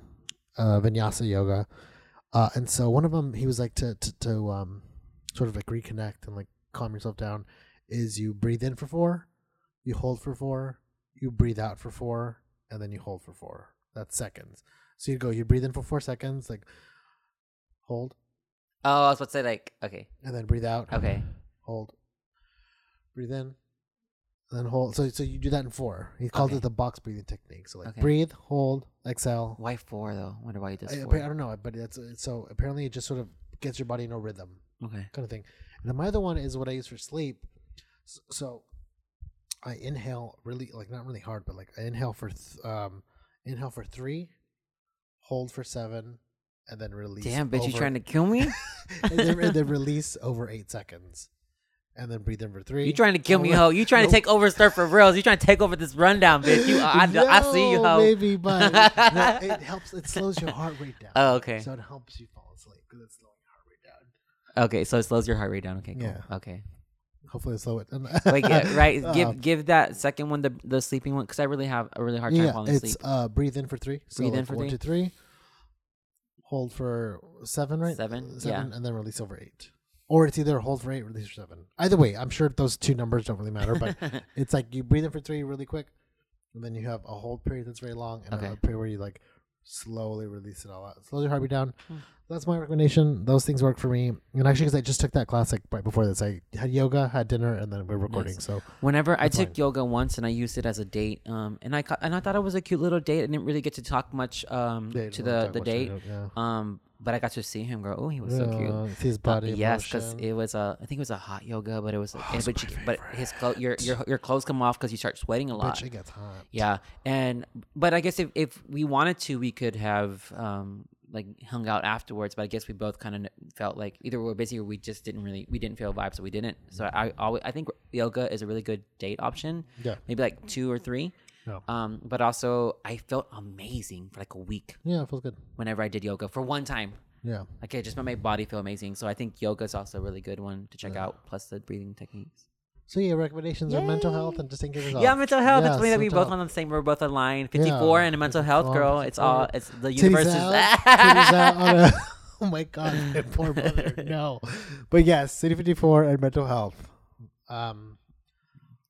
uh, vinyasa yoga, uh, and so one of them he was like to to, to um, sort of like reconnect and like calm yourself down. Is you breathe in for four, you hold for four, you breathe out for four, and then you hold for four. That's seconds. So you go, you breathe in for four seconds, like hold, Oh, I was about to say like okay, and then breathe out. okay, Hold. Breathe in. And then hold. So so you do that in four. He called Okay. it the box breathing technique. So like Okay. breathe, hold, exhale. why four though? Wonder why you did I, four. I don't know, but it's so apparently it just sort of gets your body in a rhythm Okay. kind of thing. And then my other one is what I use for sleep. S- So I inhale really like not really hard, but like I inhale for th- um inhale for three, hold for seven, and then release. Damn, bitch, you trying to kill me? [laughs] and, then, and then release over eight seconds, and then breathe in for three. You trying to kill me, Over- ho? You trying to take over Ster for reals? You trying to take over this rundown, bitch? You, I, I, [laughs] I see you, No, ho. Maybe, but [laughs] no, it helps. It slows your heart rate down. Oh, okay. So it helps you fall asleep because it's slowing your heart rate down. Okay, so it slows your heart rate down. Okay, cool. Yeah. Okay. Hopefully, slow it. Wait, yeah, right. Uh, give give that second one the the sleeping one because I really have a really hard time yeah, falling it's asleep. uh, breathe in for three. So Breathe in for one, three. two, three. Hold for seven, right? Seven, seven, and then release over eight. Or it's either hold for eight, release for seven. Either way, I'm sure those two numbers don't really matter, but [laughs] it's like you breathe in for three really quick, and then you have a hold period that's very long, and Okay. a period where you like slowly release it all out. Slows your heart rate down. Hmm. That's my recommendation. Those things work for me. And actually, because I just took that class like right before this, I had yoga, had dinner, and then we're recording. Nice. So Whenever I took fine. yoga once and I used it as a date, um, and I and I thought it was a cute little date. I didn't really get to talk much um yeah, to the the date, it, Yeah. um, but I got to see him go. Oh, he was so cute. Yeah, his Uh, body. yes, because it was a. I think it was a hot yoga, but it was. Oh, and- but, you, but his clothes, your your your clothes come off because you start sweating a lot. Bitch, it gets hot. Yeah, and but I guess if if we wanted to, we could have um like hung out afterwards. But I guess we both kind of felt like either we were busy or we just didn't really we didn't feel vibe, so we didn't. So I always I think yoga is a really good date option. Yeah. Maybe like two or three. Yeah. Um, but also I felt amazing for like a week Yeah, it feels good. whenever I did yoga for one time. Yeah. Like it just made my body feel amazing. So I think yoga is also a really good one to check Yeah. out. Plus the breathing techniques. So yeah, recommendations are mental health and just care of yourself. Yeah, mental health. Yeah, it's funny that we both health. on the same. We're both aligned. Fifty-four Yeah, and a mental health 54, girl. It's all. It's the universe is. out, [laughs] titties out a- [laughs] oh my god, [laughs] poor mother. No, but yes, City Fifty Four and mental health. Um,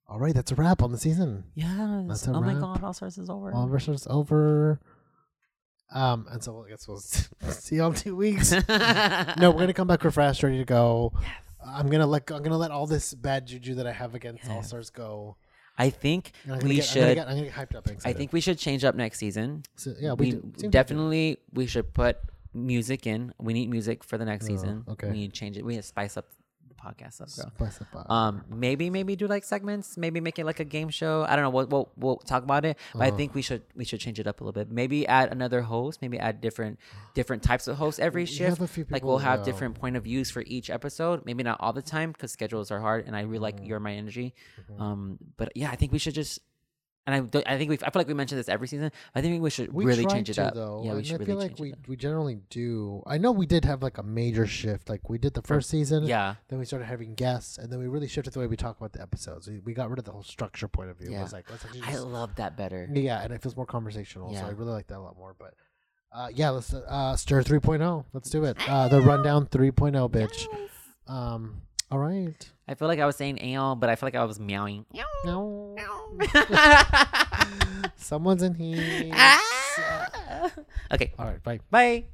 all right, that's a wrap on the season. Yes. That's a oh my. God, All Stars is over. All versus over. Um, and so I guess we'll see you all in two weeks. no, we're gonna come back refreshed, ready to go. I'm gonna let I'm gonna let all this bad juju that I have against All Stars go. I think And I'm gonna we get, I'm gonna should. get, I'm gonna get hyped up. and I excited. think we should change up next season. So, yeah, we, we do- seems like it. definitely we should put music in. We need music for the next oh, season. okay. We need to change it. We need to spice up podcast. Spice it. Um, maybe maybe do like segments. Maybe make it like a game show. I don't know. We'll we'll, we'll talk about it. But Uh-huh. I think we should we should change it up a little bit. Maybe add another host. Maybe add different different types of hosts every We shift. have a few like we'll people, have different point of views for each episode. Maybe not all the time because schedules are hard. And I really like Mm-hmm. your my energy. Um, but yeah, I think we should just. And I, I think we I feel like we mentioned this every season. I think we should we really change it to, up. Though, yeah, we and should I really feel like change we we generally do. I know we did have like a major shift. Like we did the first season. Yeah, Then we started having guests, and then we really shifted the way we talk about the episodes. We, we got rid of the whole structure point of view. It Yeah. was like let's actually I love that better. Yeah, and it feels more conversational. Yeah. So I really like that a lot more. But uh, yeah, let's uh, Ster 3.0. Let's do it. Uh, the rundown 3.0, bitch. Um, all right. I feel like I was saying ale, but I feel like I was meowing. No. [laughs] Someone's in here. Ah! okay, All right. Bye. bye.